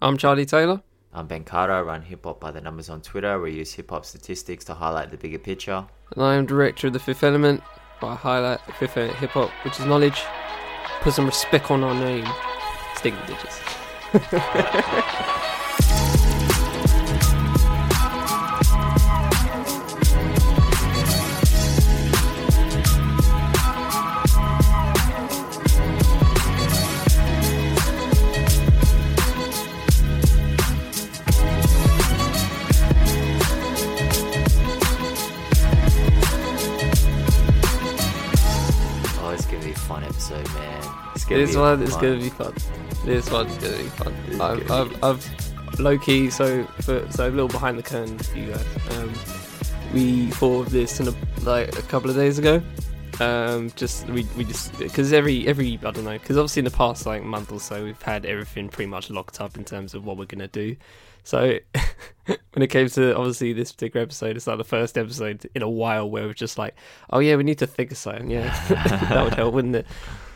I'm Charlie Taylor. I'm Ben Carter. I run Hip Hop by the Numbers on Twitter. We use hip hop statistics to highlight the bigger picture. And I am director of The Fifth Element. I highlight the Fifth Element hip hop, which is knowledge. Put some respect on our name. Stick with digits. This one is gonna be fun. This one's gonna be fun. I've, I've, I've low key. So, for, so a little behind the curtain for you guys. Um, we thought of this in a, like a couple of days ago. Um, just we, we just because every every I don't know because obviously in the past like month or so we've had everything pretty much locked up in terms of what we're gonna do. So when it came to obviously this particular episode, it's like the first episode in a while where we're just like, oh yeah, we need to think of something. Yeah, that would help, wouldn't it?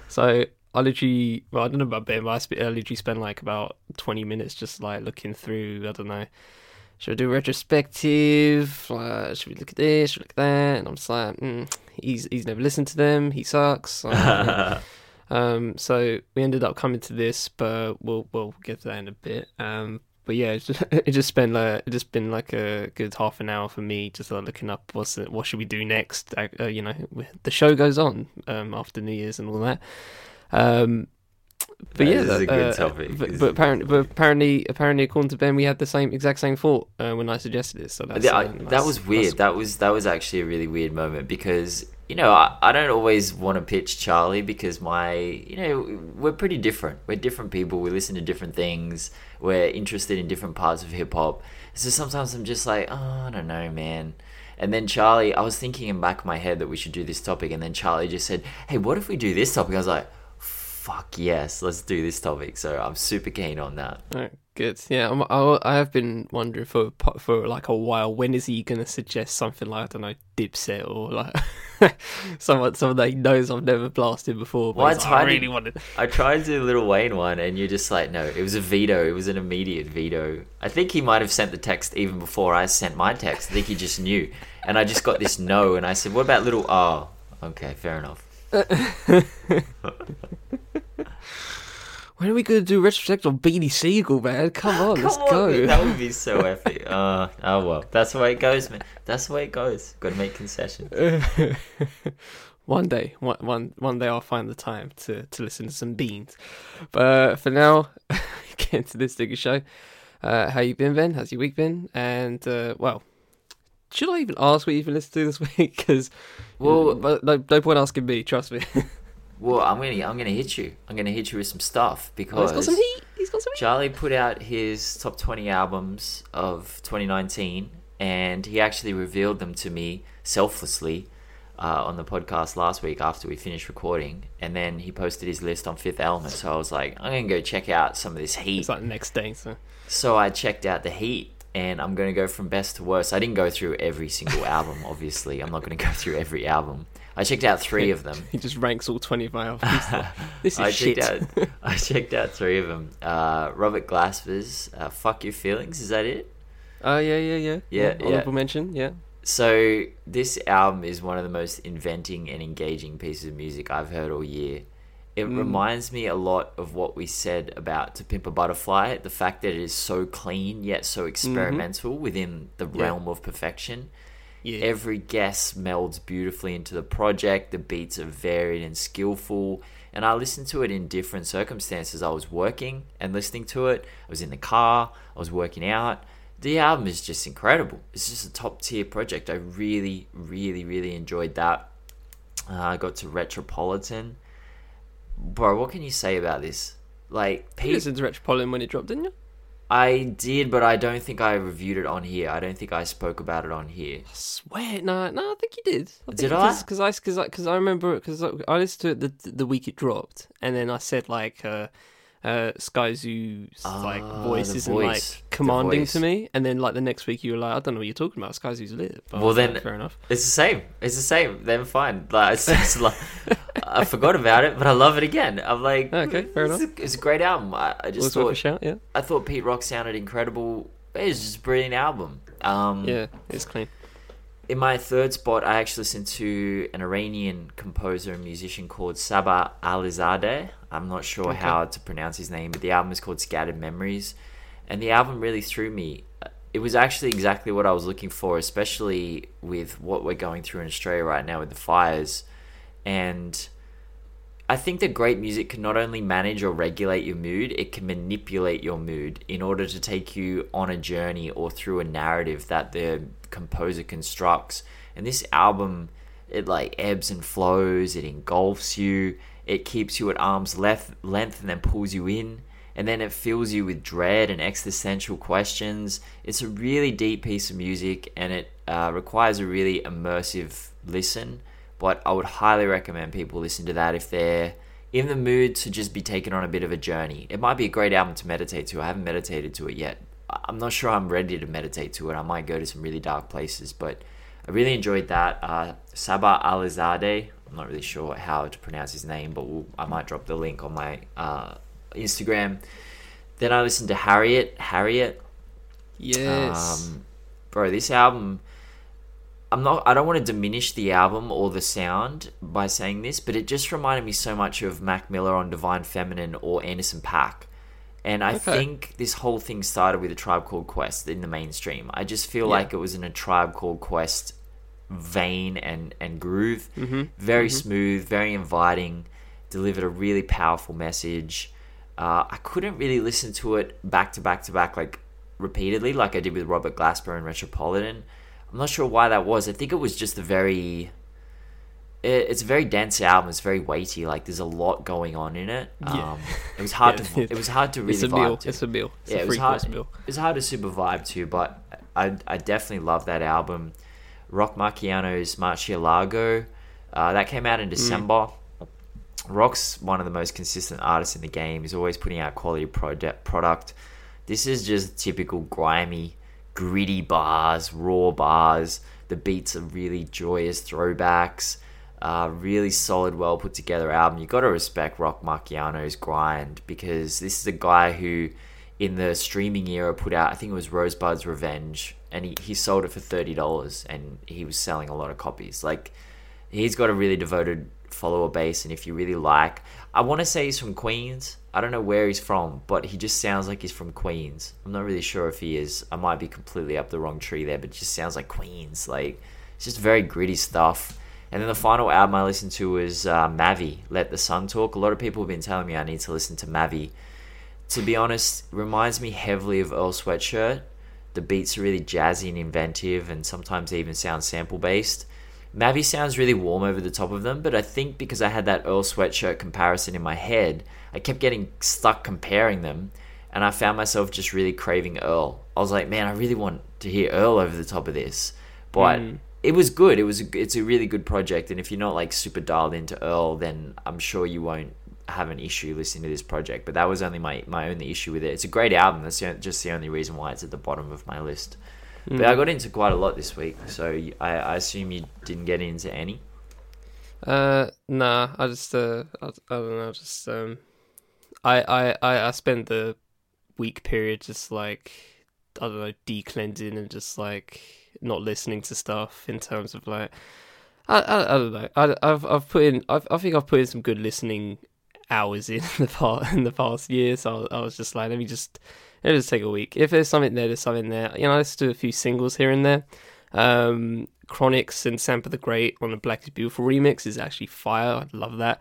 So I literally, well, I don't know about Ben, but I, sp- I literally spent like about 20 minutes just like looking through, I don't know, should I do a retrospective? Uh, should we look at this? Should we look at that? And I'm just like, mm, he's, he's never listened to them. He sucks. um, so we ended up coming to this, but we'll, we'll get to that in a bit. Um, but yeah, it's just, it just been like, it just been like a good half an hour for me just like looking up what's it, what should we do next. Uh, you know, the show goes on um, after New Year's and all that. Um, but That yeah, is a that- good uh, topic. But, but apparently, but apparently, apparently, according to Ben, we had the same exact same thought uh, when I suggested it. So that's, Yeah, I- um, that was weird. That was that was actually a really weird moment because you know I, I don't always want to pitch Charlie because my you know we're pretty different. We're different people. We listen to different things. We're interested in different parts of hip hop. So sometimes I'm just like, oh, I don't know, man. And then Charlie, I was thinking in back of my head that we should do this topic, and then Charlie just said, "Hey, what if we do this topic?" I was like, "Fuck yes, let's do this topic." So I'm super keen on that. Alright, good. Yeah, I'm, I, I have been wondering for for like a while. When is he gonna suggest something like I don't know, Dipset or like someone someone that he knows I've never blasted before? But Well, he's it's like, I really wanted. I tried to do the Lil Wayne one, and you're just like, no, it was a veto. It was an immediate veto. I think he might have sent the text even before I sent my text. I think he just knew. And I just got this no, and I said, what about Little Oh? Okay, fair enough. When are we gonna do a retrospective on Beanie Sigel, man? Come on, let's on, go. man, That would be so epic. Uh, oh, well. That's the way it goes, man. That's the way it goes. Got to make concessions. one day, one, one one day, I'll find the time to, to listen to some beans. But uh, for now, get into this digger show. Uh, how you been, Ben? How's your week been? And uh, well, should I even ask what you've been listening to this week? Because Well- no, no point asking me. Trust me. Well, I'm gonna, I'm gonna hit you. I'm gonna hit you with some stuff Oh, he's because got some heat. He's got some heat. Charlie put out his top 20 albums of 2019, and he actually revealed them to me selflessly uh, on the podcast last week after we finished recording. And then he posted his list on Fifth Element. So I was like, I'm going to go check out some of this heat. It's like the next day. So So I checked out the heat, and I'm going to go from best to worst. I didn't go through every single album, obviously. I'm not going to go through every album. I checked out three of them. he just ranks all twenty five albums. this is I shit. checked out. I checked out three of them. Uh, Robert Glasper's uh, "Fuck Your Feelings." Is that it? Oh yeah, yeah, yeah. Yeah, yeah. Honorable mention. Yeah. So this album is one of the most inventing and engaging pieces of music I've heard all year. It Mm. reminds me a lot of what we said about "To Pimp a Butterfly," the fact that it is so clean yet so experimental within the Mm-hmm. Yeah. realm of perfection. Yeah. Every guess melds beautifully into the project. The beats are varied and skillful. And I listened to it in different circumstances. I was working and listening to it. I was in the car. I was working out. The album is just incredible. It's just a top tier project. I really, really, really enjoyed that. Uh, I got to Retropolitan. Bro, what can you say about this? Like, You people, listened to when it dropped, didn't you? I did, but I don't think I reviewed it on here. I don't think I spoke about it on here. I swear, no, no, I think you did. I think Did you I? Because I, because I, because I remember, because I, I listened to it the the week it dropped, and then I said like, uh, uh, Skyzoo's like Ah, voice isn't voice, like commanding voice. to me, and then like the next week you were like, I don't know what you're talking about. Skyzoo's lit. Well, was like, then- fair enough. It's the same. It's the same. Then fine. Like it's just like I forgot about it, but I love it again. I'm like, Okay, fair it's enough. A, it's a great album. I, I just Was worth a thought shout, yeah. I thought Pete Rock sounded incredible. It was just a brilliant album. Um, Yeah, it's clean. In my third spot, I actually listened to an Iranian composer and musician called Sabah Alizadeh. I'm not sure Okay. how to pronounce his name, but the album is called Scattered Memories. And the album really threw me. It was actually exactly what I was looking for, especially with what we're going through in Australia right now with the fires. And I think that great music can not only manage or regulate your mood, it can manipulate your mood in order to take you on a journey or through a narrative that the composer constructs. And this album, it like ebbs and flows, it engulfs you, it keeps you at arm's length, length and then pulls you in. And then it fills you with dread and existential questions. It's a really deep piece of music and it uh, requires a really immersive listen but I would highly recommend people listen to that if they're in the mood to just be taken on a bit of a journey. It might be a great album to meditate to. I haven't meditated to it yet. I'm not sure I'm ready to meditate to it. I might go to some really dark places, but I really enjoyed that. Uh, Sabah Alizadeh, I'm not really sure how to pronounce his name, but we'll, I might drop the link on my uh, Instagram. Then I listened to Harriet. Harriet, Yes. um, bro, this album. I'm not. I don't want to diminish the album or the sound by saying this, but it just reminded me so much of Mac Miller on Divine Feminine or Anderson .Paak, and I Okay. think this whole thing started with a Tribe Called Quest in the mainstream. I just feel Yeah. like it was in a Tribe Called Quest vein and and groove. mm-hmm. Very smooth, very inviting. Delivered a really powerful message. Uh, I couldn't really listen to it back to back to back like repeatedly, like I did with Robert Glasper and Retropolitan. I'm not sure why that was. I think it was just a very. it- It's a very dense album. It's very weighty. Like there's a lot going on in it. Yeah. Um, it was hard Yeah, to. It was hard to really it's a vibe meal. to. It's a meal. It's Yeah, a it was hard. meal. It was hard to super vibe to, but I I definitely love that album. Roc Marciano's Marcielago, uh, that came out in December. Roc's one of the most consistent artists in the game. He's always putting out quality. Product. This is just typical grimy, gritty bars, raw bars. The beats are really joyous throwbacks. Uh, really solid, well put together album. You got to respect Roc Marciano's grind because this is a guy who, in the streaming era, put out I think it was Rosebudd's Revenge, and he, he sold it for thirty dollars, and he was selling a lot of copies. Like he's got a really devoted follower base, and if you really like, I want to say he's from Queens. I don't know where he's from, but he just sounds like he's from Queens. I'm not really sure if he is. I might be completely up the wrong tree there, but it just sounds like Queens. Like it's just very gritty stuff. And then the final album I listened to was uh, Mavi, Let the Sun Talk. A lot of people have been telling me I need to listen to Mavi. To be honest, reminds me heavily of Earl Sweatshirt. The beats are really jazzy and inventive, and sometimes they even sound sample based. Mavi sounds really warm over the top of them, but I think because I had that Earl Sweatshirt comparison in my head, I kept getting stuck comparing them, and I found myself just really craving Earl. I was like, man, I really want to hear Earl over the top of this, but Mm. it was good. It was a, it's a really good project, and if you're not like super dialed into Earl, then I'm sure you won't have an issue listening to this project. But that was only my my only issue with it. It's a great album. That's the, just the only reason why it's at the bottom of my list. But Mm. I got into quite a lot this week, so I assume you didn't get into any. Uh, nah. I just uh, I, I don't know. Just um, I I I I spent the week period just like I don't know, decleansing and just like not listening to stuff in terms of like I I, I don't know. I I've I've put in I've, I think I've put in some good listening hours in the past in the past year. So I, I was just like, let me just me just take a week. If there's something there, there's something there. You know, let's do a few singles here and there. Um, Chronixx and Sampa the Great on the Black is Beautiful remix is actually fire. I love that.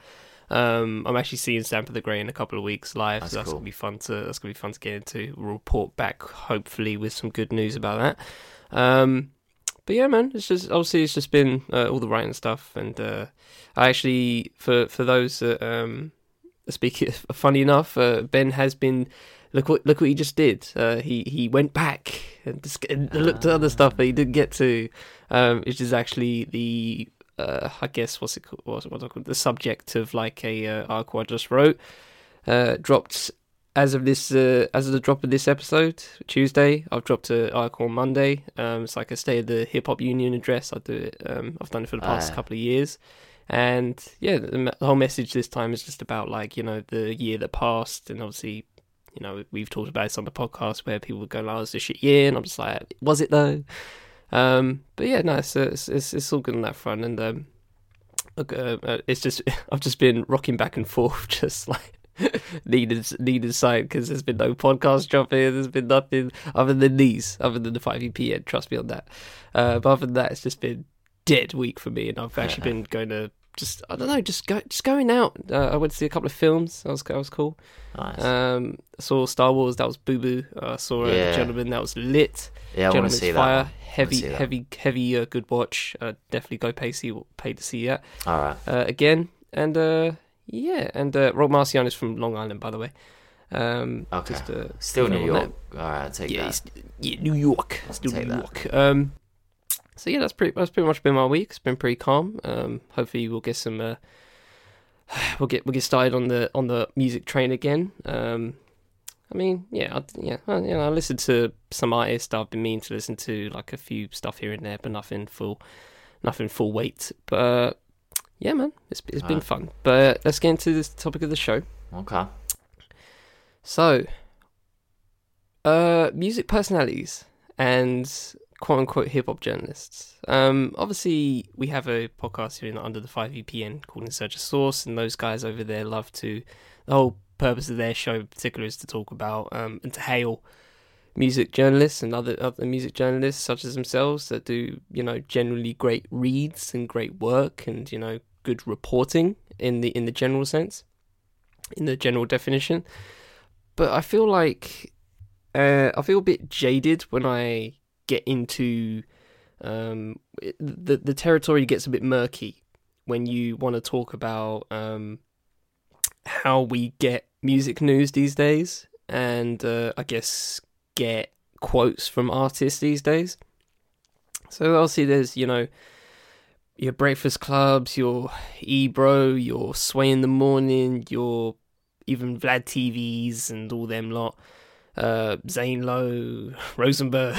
Um, I'm actually seeing Sampa the Great in a couple of weeks live, That's so that's cool. gonna be fun to that's gonna be fun to get into. We'll report back hopefully with some good news about that. Um, but yeah, man, it's just obviously it's just been uh, all the writing stuff, and uh, I actually for for those that um, speaking funny enough, uh, Ben has been. Look what look what he just did. Uh, he he went back and, just, and looked at other stuff that he didn't get to, um, which is actually the uh, I guess what's it called? What's, what's it called? The subject of like a uh, article I just wrote. Uh, dropped as of this uh, as of the drop of this episode Tuesday. I've dropped an article on Monday. Um, it's like a state of the hip hop union address. I do it. Um, I've done it for the past Ah. couple of years, And yeah, the, the whole message this time is just about like you know the year that passed, and obviously, you know, we've talked about this on the podcast where people would go, "Oh, it's a shit year," and I'm just like, "Was it though?" Um, but yeah, no, it's, it's it's it's all good on that front, and um, look, uh, uh, it's just I've just been rocking back and forth, just like needed needed site because there's been no podcast dropping. There's been nothing other than these, other than the five EPN. Trust me on that. Uh, but other than that, it's just been dead week for me, and I've actually been going to just I don't know, just go just going out. Uh, I went to see a couple of films. That was that was cool. Nice. Um, I saw Star Wars. That was boo boo. I saw uh, Yeah. Gentleman. That was lit. yeah, I want to see Fire. that. Heavy, see that. heavy, heavy. Uh, good watch. Uh, definitely go pay see pay to see that All right. uh, again. And uh, yeah, and uh, Roc Marciano is from Long Island, by the way. Um, Okay. Just, uh, Still New York. All right, I'll take that. Yeah, that. yeah, New York. Still New that. York. Um, so yeah, that's pretty. That's pretty much been my week. It's been pretty calm. Um, hopefully we'll get some. Uh, we'll get we'll get started on the on the music train again. Um, I mean, yeah, I, yeah, I, you know, I listened to some artists I've been meaning to listen to, like a few stuff here and there, but nothing full, nothing full weight. But uh, yeah, man, it's it's been Alright. fun. But let's get into this topic of the show. Okay. So, uh, music personalities and quote unquote hip hop journalists. Um, obviously, we have a podcast here in Under the 5 VPN called In Search of Source, and those guys over there love to. The whole purpose of their show in particular is to talk about um, and to hail music journalists and other other music journalists such as themselves that do you know generally great reads and great work and you know good reporting in the in the general sense in the general definition but I feel like uh, I feel a bit jaded when I get into um, the the territory gets a bit murky when you want to talk about um, how we get music news these days, and uh, I guess get quotes from artists these days. So obviously, there's you know your breakfast clubs, your Ebro, your Sway in the Morning, your even Vlad TVs and all them lot, uh, Zane Lowe, Rosenberg.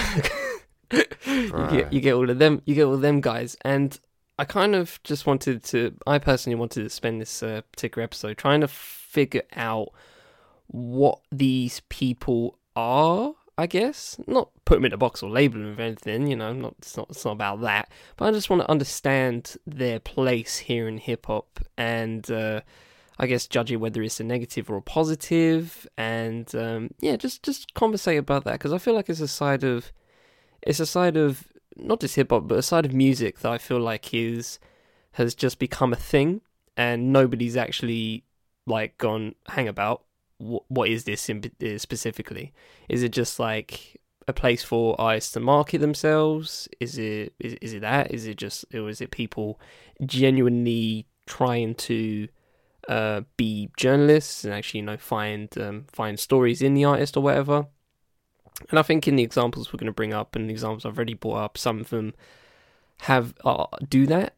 you, get, you get all of them. You get all of them guys, and I kind of just wanted to. I personally wanted to spend this uh, particular episode trying to figure out what these people are. I guess not put them in a box or label them with anything. You know, not it's not it's not about that. But I just want to understand their place here in hip hop and. Uh, I guess judging whether it's a negative or a positive, and um, yeah, just just conversate about that because I feel like it's a side of it's a side of not just hip hop, but a side of music that I feel like is has just become a thing, and nobody's actually like gone hang about. What, is this in, specifically? Is it just like a place for artists to market themselves? Is it is, is it that? Is it just or is it people genuinely trying to uh, be journalists and actually you know find um, find stories in the artist or whatever? And I think in the examples we're going to bring up and the examples I've already brought up, some of them have uh, do that,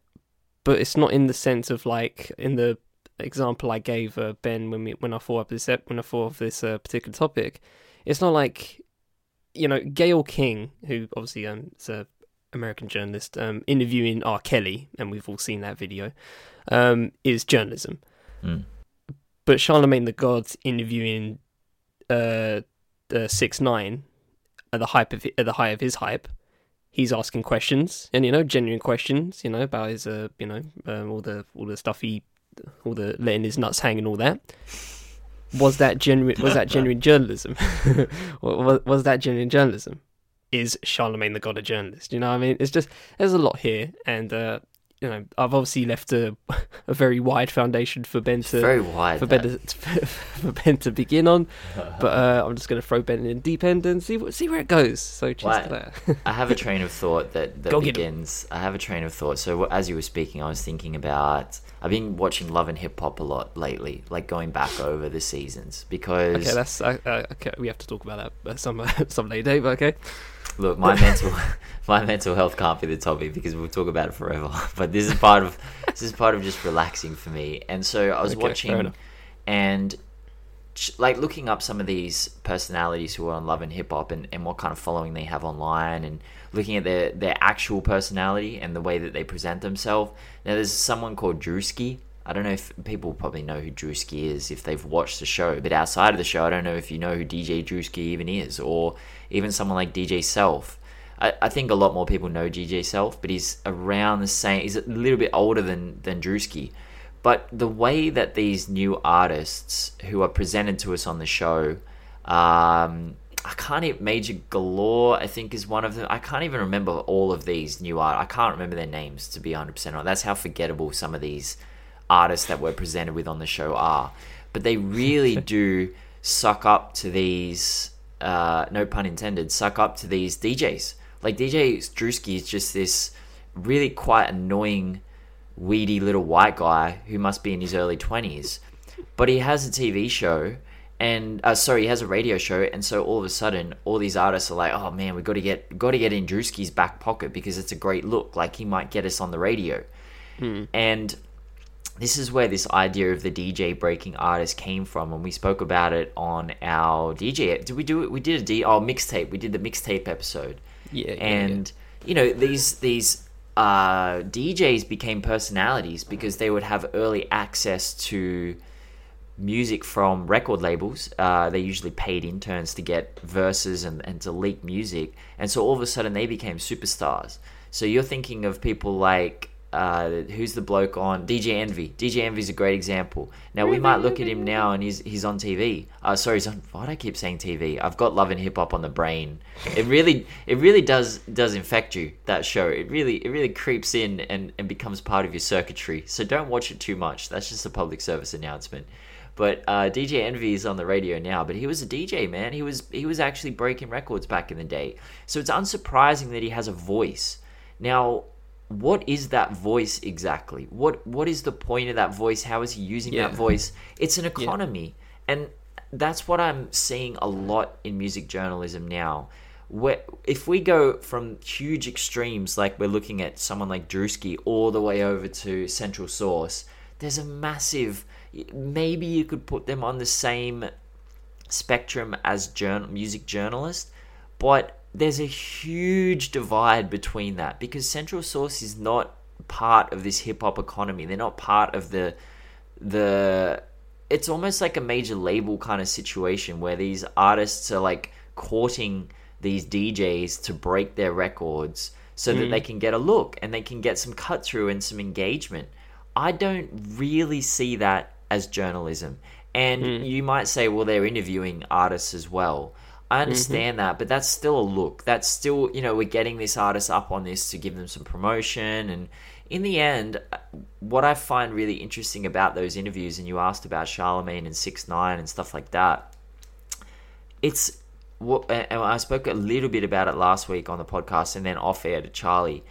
but it's not in the sense of like in the example I gave uh, Ben when we when I thought of this when I thought of this uh, particular topic. It's not like you know Gayle King, who obviously um, is a American journalist, um, interviewing R. Kelly, and we've all seen that video, um, is journalism. Mm. But Charlemagne the God interviewing uh, uh six nine at the hype of at the height of his hype, he's asking questions and you know genuine questions, you know about his uh you know um, all the all the stuff he all the letting his nuts hang and all that. Was that genuine? Was that genuine journalism? was, was that genuine journalism? Is Charlemagne the God a journalist? You know, what I mean, it's just there's a lot here, and uh, you know, I've obviously left a a very wide foundation for Ben to very wide. for Ben to, for Ben to begin on. But uh, I'm just going to throw Ben in deep end and see see where it goes. So cheers that. I have a train of thought that, that Go begins. I have a train of thought. So as you were speaking, I was thinking about. I've been watching Love and Hip Hop a lot lately, like going back over the seasons because okay, that's uh, uh, okay. We have to talk about that uh, some some later day. But okay, look, my mental my mental health can't be the topic because we'll talk about it forever. But this is part of this is part of just relaxing for me. And so I was Okay, watching, and like looking up some of these personalities who are on Love and Hip Hop and, and what kind of following they have online and looking at their, their actual personality and the way that they present themselves. Now, there's someone called Drewski. I don't know if people probably know who Drewski is if they've watched the show, but outside of the show, I don't know if you know who DJ Drewski even is, or even someone like DJ Self. I, I think a lot more people know DJ Self, but he's around the same. He's a little bit older than than Drewski, but the way that these new artists who are presented to us on the show, um, I can't even Major Galore, I think is one of them. I can't even remember all of these new art. I can't remember their names to be 100% honest. That's how forgettable some of these artists that we're presented with on the show are. But they really do suck up to these, uh, no pun intended, suck up to these DJs. Like DJ Drewski is just this really quite annoying, weedy little white guy who must be in his early 20s. But he has a TV show and uh, sorry, he has a radio show, and so all of a sudden, all these artists are like, "Oh man, we got to get got to get in Drewski's back pocket because it's a great look. Like he might get us on the radio." And this is where this idea of the DJ breaking artist came from, and we spoke about it on our DJ. Did we do it? We did a D oh mixtape. We did the mixtape episode, Yeah, yeah, and you know these these uh, DJs became personalities because they would have early access to music from record labels. Uh, they usually paid interns to get verses and, and to leak music. And so all of a sudden they became superstars. So you're thinking of people like, uh, who's the bloke on DJ Envy? DJ Envy's a great example. Now we might look at him now and he's he's on TV. Uh, sorry, he's on. Why do I keep saying TV? I've got Love and Hip Hop on the brain. It really it really does does infect you that show. It really it really creeps in and and becomes part of your circuitry. So don't watch it too much. That's just a public service announcement. But uh, DJ Envy is on the radio now. But he was a DJ, man. He was he was actually breaking records back in the day. So it's unsurprising that he has a voice. Now, what is that voice exactly? What what is the point of that voice? How is he using Yeah. that voice? It's an economy, and that's what I'm seeing a lot in music journalism now. Where if we go from huge extremes, like we're looking at someone like Drewski, all the way over to Central Source, there's a massive. Maybe you could put them on the same spectrum as journal, music journalist, but there's a huge divide between that because Central Source is not part of this hip hop economy. They're not part of the the it's almost like a major label kind of situation where these artists are like courting these DJs to break their records so that mm. they can get a look and they can get some cut through and some engagement. I don't really see that as journalism. And mm. you might say, well, they're interviewing artists as well. I mm-hmm. understand that, but that's still a look. That's still, you know, we're getting this artist up on this to give them some promotion. And in the end, uh, what I find really interesting about those interviews, and you asked about Charlemagne and Six Nine and stuff like that, it's what and I spoke a little bit about it last week on the podcast and then off air to Charlie.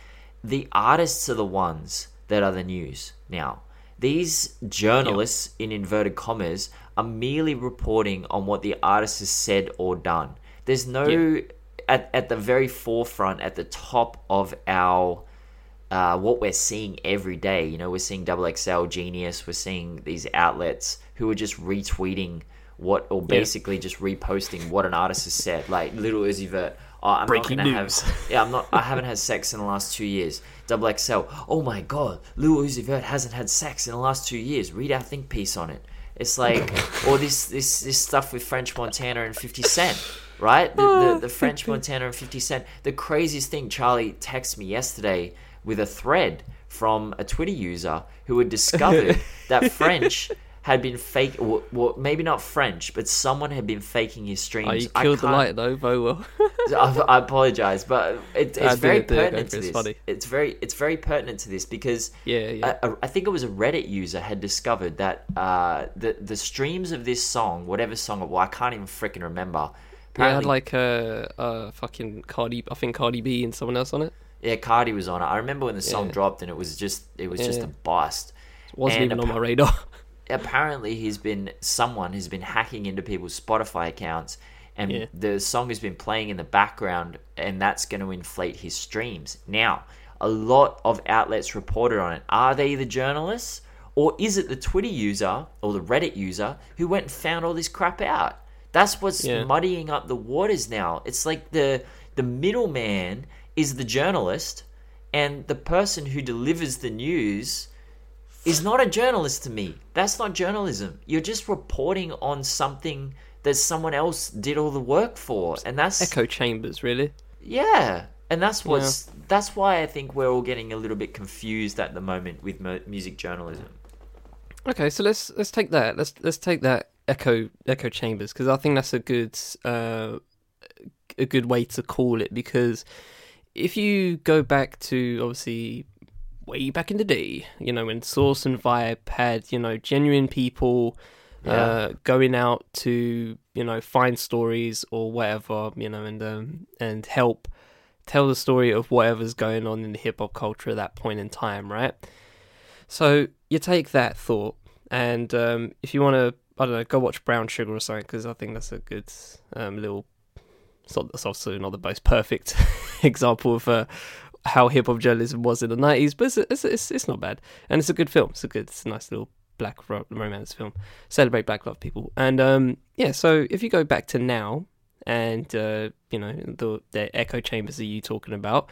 The artists are the ones that are the news now. These journalists, in inverted commas, are merely reporting on what the artist has said or done. There's no Yeah. at at the very forefront, at the top of our uh, what we're seeing every day. You know, we're seeing Double XL Genius. We're seeing these outlets who are just retweeting what, or basically just reposting what an artist has said. Like Lil Uzi Vert. Oh, I'm Breaking not gonna news. have. Yeah, I'm not. I haven't had sex in the last two years. Double XL. Oh my god, Lil Uzi Vert hasn't had sex in the last two years. Read our think piece on it. It's like, or this this this stuff with French Montana and Fifty Cent, right? The, the, the French Montana and Fifty Cent. The craziest thing, Charlie texted me yesterday with a thread from a Twitter user who had discovered that French had been fake, or, maybe not French, but someone had been faking his streams. Oh, you killed the light though, very well. I, I apologize, but it, it's do very it, do it, go pertinent to this. it's funny. It's very it's very pertinent to this because Yeah, yeah. a- a- I think it was a Reddit user had discovered that uh, the the streams of this song, whatever song it was, I can't even freaking remember. Yeah, it had like uh, uh, fucking Cardi. I think Cardi B and someone else on it. yeah, Cardi was on it. I remember when the song Yeah. dropped and it was just it was just a bust. It Wasn't And even on my radar. apparently he's been someone who's been hacking into people's Spotify accounts and Yeah. the song has been playing in the background and that's going to inflate his streams. Now, a lot of outlets reported on it. Are they the journalists Or is it the Twitter user or the Reddit user who went and found all this crap out? That's what's Yeah. muddying up the waters now. It's like the the middleman is the journalist and the person who delivers the news is not a journalist to me. That's not journalism. You're just reporting on something that someone else did all the work for. And that's Echo chambers, really. yeah, and that's what's that's why I think we're all getting a little bit confused at the moment with mu- music journalism. Okay, so let's let's take that. Let's let's take that echo echo chambers because I think that's a good uh, a good way to call it because if you go back to obviously way back in the day, you know, when Source and Vibe had you know genuine people uh, going out to you know find stories or whatever, you know, and um, and help tell the story of whatever's going on in the hip hop culture at that point in time, right? So you take that thought, and um, if you want to, I don't know, go watch Brown Sugar or something, because I think that's a good um, little. It's, not, it's also not the most perfect example of uh, how hip hop journalism was in the nineties, but it's, it's it's it's not bad, and it's a good film. It's a good, it's a nice little black ro- romance film. Celebrate black love, people, and um, yeah. So if you go back to now, and uh, you know the the echo chambers that you talking about.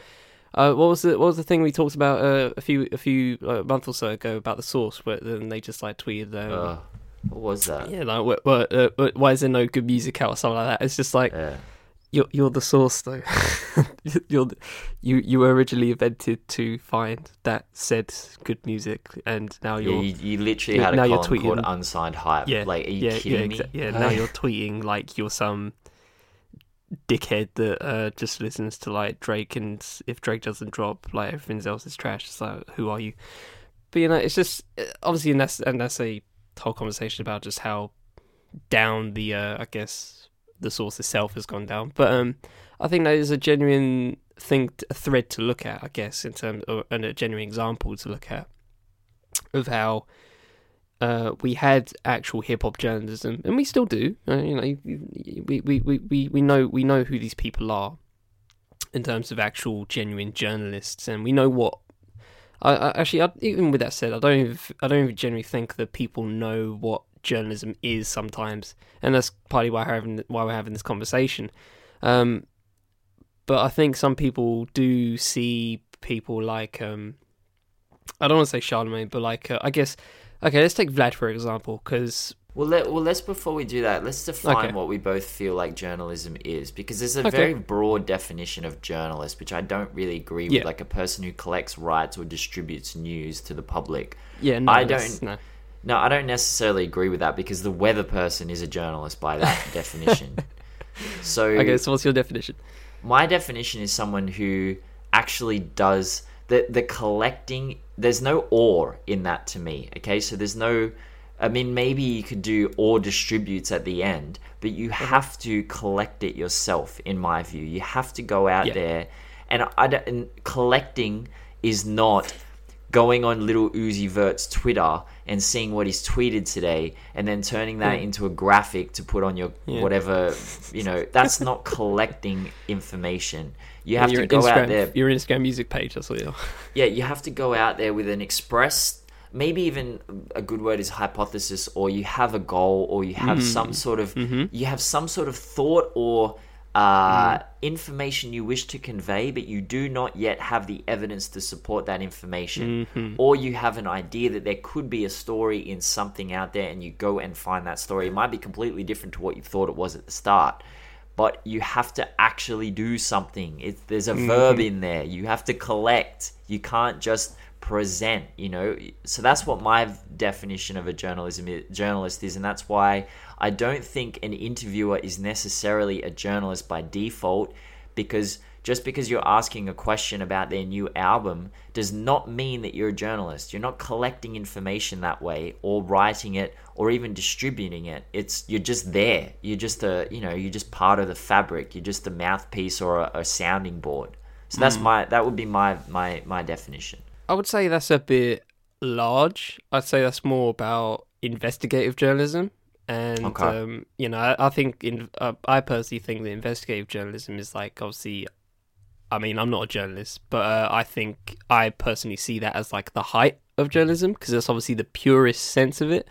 Uh, what was the what was the thing we talked about uh, a few a few uh, month or so ago about the source? Where then they just like tweeted, um, Uh, what was that? yeah, like what, what, uh, what- why is there no good music out or something like that? It's just like Yeah. You're you're the source though. you're the- you you were originally invented to find that said good music, and now you're you, you literally you're- had a now you're column called tweeting- unsigned hype. yeah Like, are you yeah kidding yeah, me? exa- yeah. Now you're tweeting like you're some dickhead that uh, just listens to like Drake, and if Drake doesn't drop, like everything else is trash. So who are you? But you know, it's just uh, obviously, and that's and that's a whole conversation about just how down the uh, I guess the source itself has gone down. But um, I think that is a genuine thing, a thread to look at. I guess in terms of, and a genuine example to look at of how uh, we had actual hip hop journalism, and we still do. Uh, you know, we, we, we, we, we know we know who these people are in terms of actual genuine journalists, and we know what. I, I actually, I, even with that said, I don't even, I don't even generally think that people know what journalism is sometimes, and that's partly why we're having why we're having this conversation. Um, but I think some people do see people like um, I don't want to say Charlemagne, but like uh, I guess okay, let's take Vlad for example, because Well, let, well, let's before we do that, let's define Okay. what we both feel like journalism is, because there's a Okay. very broad definition of journalist, which I don't really agree Yeah. with, like a person who collects, writes, or distributes news to the public. yeah, no, I don't- No. No, I don't necessarily agree with that because the weather person is a journalist by that definition. So, Okay, so what's your definition? my definition is someone who actually does the the collecting there's no or in that to me okay so there's no i mean maybe you could do or distributes at the end but you Uh-huh. have to collect it yourself in my view you have to go out Yeah. there and i don't and collecting is not going on Lil Uzi Vert's Twitter and seeing what he's tweeted today and then turning that Yeah. into a graphic to put on your Yeah. whatever you know that's not collecting information you have to go Instagram, out there Your Instagram music page, that's what you yeah you have to go out there with an express maybe even a good word is hypothesis or you have a goal or you have mm-hmm. some sort of mm-hmm. you have some sort of thought or Mm-hmm. uh, information you wish to convey but you do not yet have the evidence to support that information mm-hmm. or you have an idea that there could be a story in something out there and you go and find that story it might be completely different to what you thought it was at the start but you have to actually do something. It, there's a verb mm-hmm. in there. You have to collect. You can't just present. You know, so that's what my definition of a journalism is, journalist is, and that's why I don't think an interviewer is necessarily a journalist by default, because just because you're asking a question about their new album does not mean that you're a journalist. You're not collecting information that way or writing it or even distributing it. It's you're just there. You're just a you know, you're just part of the fabric. You're just a mouthpiece or a, a sounding board. So that's mm. my that would be my my my definition. I would say that's a bit large. I'd say that's more about investigative journalism. And Okay. um, you know, I, I think in uh, I personally think that investigative journalism is like obviously. I mean, I'm not a journalist, but uh, I think I personally see that as like the height of journalism because that's obviously the purest sense of it.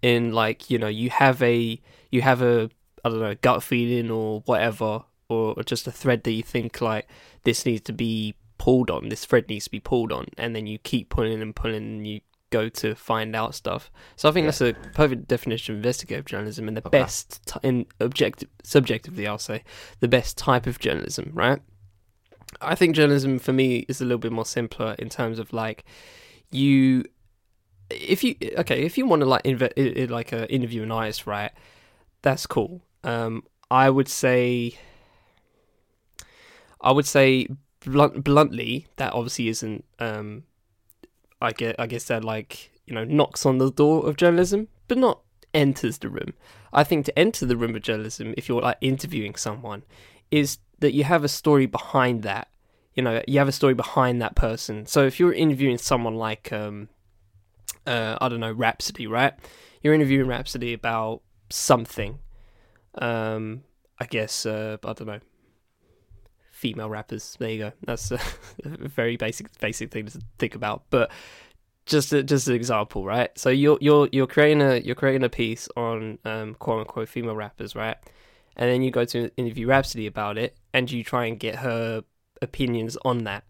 In like you know you have a you have a I don't know gut feeling or whatever or, or just a thread that you think like this needs to be pulled on this thread needs to be pulled on and then you keep pulling and pulling and you go to find out stuff. So I think Yeah. that's a perfect definition of investigative journalism and the Okay. best t- in objective subjectively I'll say the best type of journalism, right? I think journalism for me is a little bit more simpler in terms of like you if you okay if you want to like inve- like uh, interview an artist right that's cool um i would say i would say blunt, bluntly that obviously isn't um i get i guess that like you know knocks on the door of journalism but not enters the room. I think to enter the room of journalism if you're like interviewing someone is that you have a story behind that you know you have a story behind that person. So if you're interviewing someone like um uh i don't know Rapsody right? You're interviewing Rapsody about something. Um i guess uh i don't know female rappers. There you go. That's a, very basic basic thing to think about. But just a, just an example right? So you're you're you're creating a you're creating a piece on um quote unquote female rappers right? And then you go to interview Rapsody about it, and you try and get her opinions on that.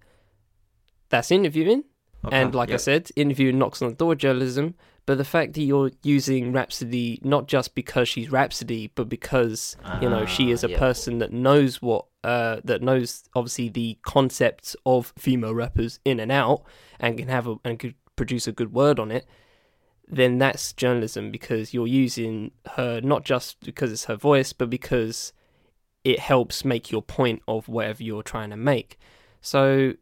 That's interviewing, Okay, and like I said, interviewing knocks on the door journalism. But the fact that you're using Rapsody not just because she's Rapsody, but because you know she is a Ah, person that knows what uh, that knows obviously the concepts of female rappers in and out, and can have a, and could produce a good word on it then that's journalism because you're using her not just because it's her voice, but because it helps make your point of whatever you're trying to make. So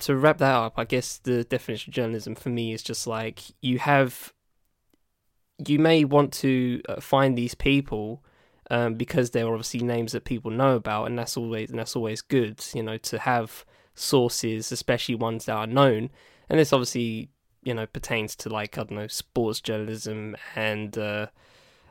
to wrap that up, I guess the definition of journalism for me is just like you have, you may want to uh, find these people um, because they're obviously names that people know about, and that's always and that's always good, you know, to have sources, especially ones that are known. And this obviously you know pertains to like I don't know sports journalism and uh,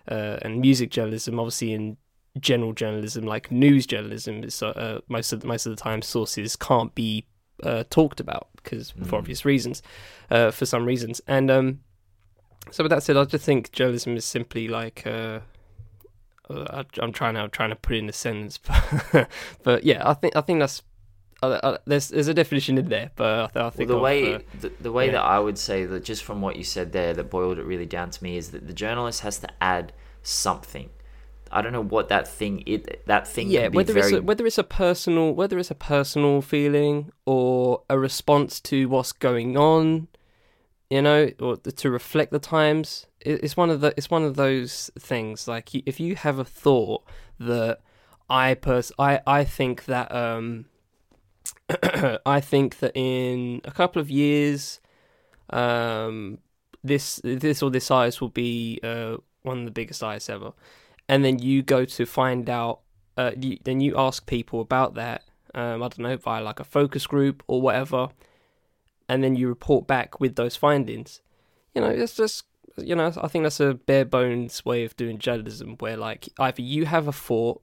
uh, and music journalism. Obviously, in general journalism, like news journalism, is uh, most of most of the time sources can't be uh, talked about because for Mm. obvious reasons, uh, for some reasons. And um, so, with that said, I just think journalism is simply like. Uh, uh, I- I'm trying to I'm trying to put it in a sentence, but, but yeah, I think I think that's uh, uh, there's there's a definition in there, but I, th- I Well, think the of, way uh, the, the way yeah. that I would say that just from what you said there, that boiled it really down to me is that the journalist has to add something. I don't know what that thing it that thing yeah be whether very it's a, whether it's a personal whether it's a personal feeling or a response to what's going on you know or to reflect the times it's one of the it's one of those things like if you have a thought that i pers- i i think that um i think that in a couple of years um this this or this ice will be uh one of the biggest ice ever. And then you go to find out uh, you, then you ask people about that um, i don't know via like a focus group or whatever and then you report back with those findings. You know it's just you know i think that's a bare bones way of doing journalism where like either you have a thought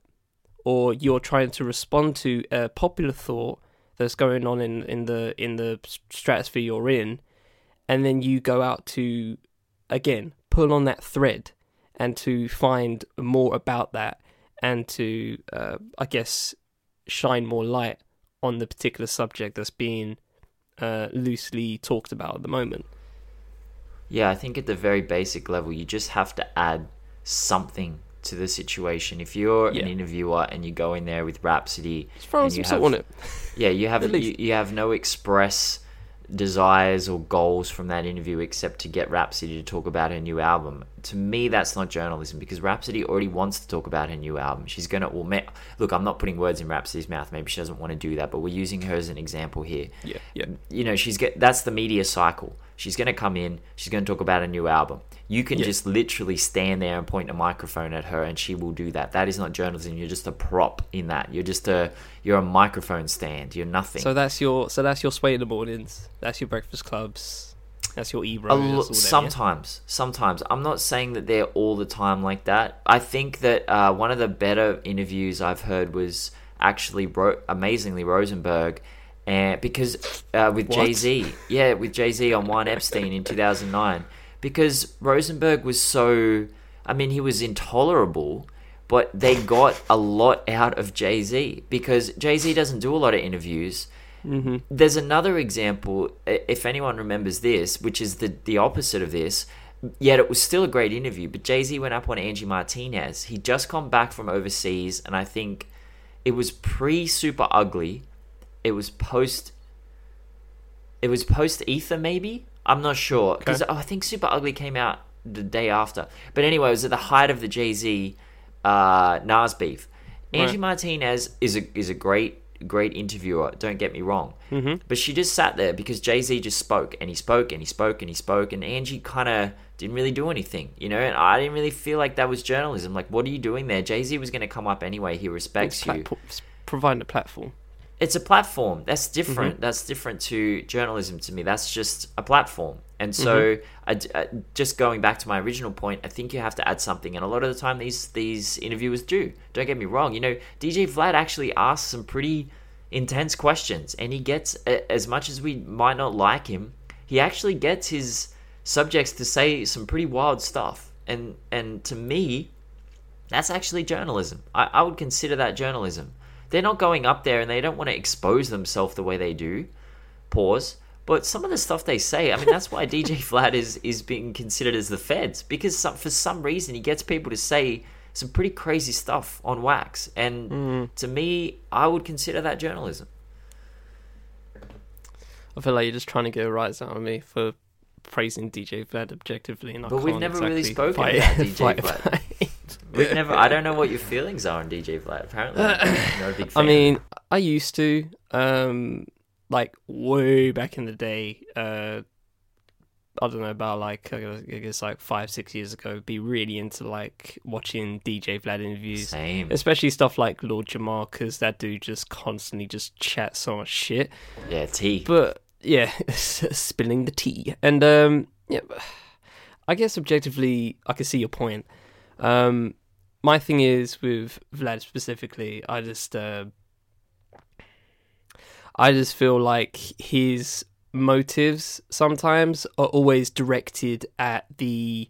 or you're trying to respond to a popular thought that's going on in, in the in the stratosphere you're in and then you go out to again pull on that thread and to find more about that and to uh, i guess shine more light on the particular subject that's being uh, loosely talked about at the moment Yeah, I think at the very basic level, you just have to add something to the situation. If you're Yeah. an interviewer and you go in there with Rapsody, just throw and some have- on it yeah, you have you, you have no express desires or goals from that interview except to get Rapsody to talk about her new album. To me, that's not journalism because Rapsody already wants to talk about her new album. She's gonna well, ma- look. I'm not putting words in Rapsody's mouth. Maybe she doesn't want to do that, but we're using her as an example here yeah yeah you know she's get that's the media cycle she's going to come in she's going to talk about a new album you can Yeah. just literally stand there and point a microphone at her and she will do that that is not journalism you're just a prop in that you're just a you're a microphone stand you're nothing so that's your so that's your sway in the mornings that's your breakfast clubs that's your e A lo- sometimes sometimes, sometimes. I'm not saying that they're all the time like that. I think that uh, one of the better interviews I've heard was actually Ro- amazingly Rosenberg, and because uh, with Jay Z, yeah, with Jay Z on One Epstein in 2009, because Rosenberg was so, I mean, he was intolerable, but they got a lot out of Jay Z because Jay Z doesn't do a lot of interviews. hmm There's another example, if anyone remembers this, which is the the opposite of this. Yet it was still a great interview. But Jay Z went up on Angie Martinez. He'd just come back from overseas, and I think it was pre Super Ugly. It was post. It was post Ether, maybe. I'm not sure because I think Super Ugly came out the day after. But anyway, it was at the height of the Jay Z uh, Nas beef. Angie Right. Martinez is a is a great great interviewer. Don't get me wrong. hmm But she just sat there because Jay Z just spoke and he spoke and he spoke and he spoke and Angie kind of didn't really do anything, you know. And I didn't really feel like that was journalism. Like, what are you doing there? Jay Z was going to come up anyway. He respects you. providing a platform. It's a platform. That's different. Mm-hmm. That's different to journalism to me. That's just a platform. And so, Mm-hmm. I I just going back to my original point, I think you have to add something. And a lot of the time, these these interviewers do. Don't get me wrong. You know, DJ Vlad actually asks some pretty intense questions, and he gets as much as we might not like him, he actually gets his subjects to say some pretty wild stuff. And and to me, that's actually journalism. I, I would consider that journalism. They're not going up there and they don't want to expose themselves the way they do. Pause. But some of the stuff they say, I mean, that's why DJ Vlad is is being considered as the feds because some, for some reason he gets people to say some pretty crazy stuff on wax, and mm. to me, I would consider that journalism. I feel like you're just trying to get a rise out of me for praising DJ Vlad objectively, and I But we've never really exactly spoken fight- about DJ Vlad. We've never. I don't know what your feelings are on DJ Vlad. Apparently, a big fan. I mean, I used to, um, like way back in the day. Uh, I don't know about like I guess- like five six years ago. Be really into like watching DJ Vlad interviews. same. Especially stuff like Lord Jamar, because that dude just constantly just chats so much shit. Yeah, T. But yeah, spilling the tea, and um, yeah, I guess objectively, I can see your point. Um, my thing is with Vlad specifically, I just, uh, I just feel like his motives sometimes are always directed at the,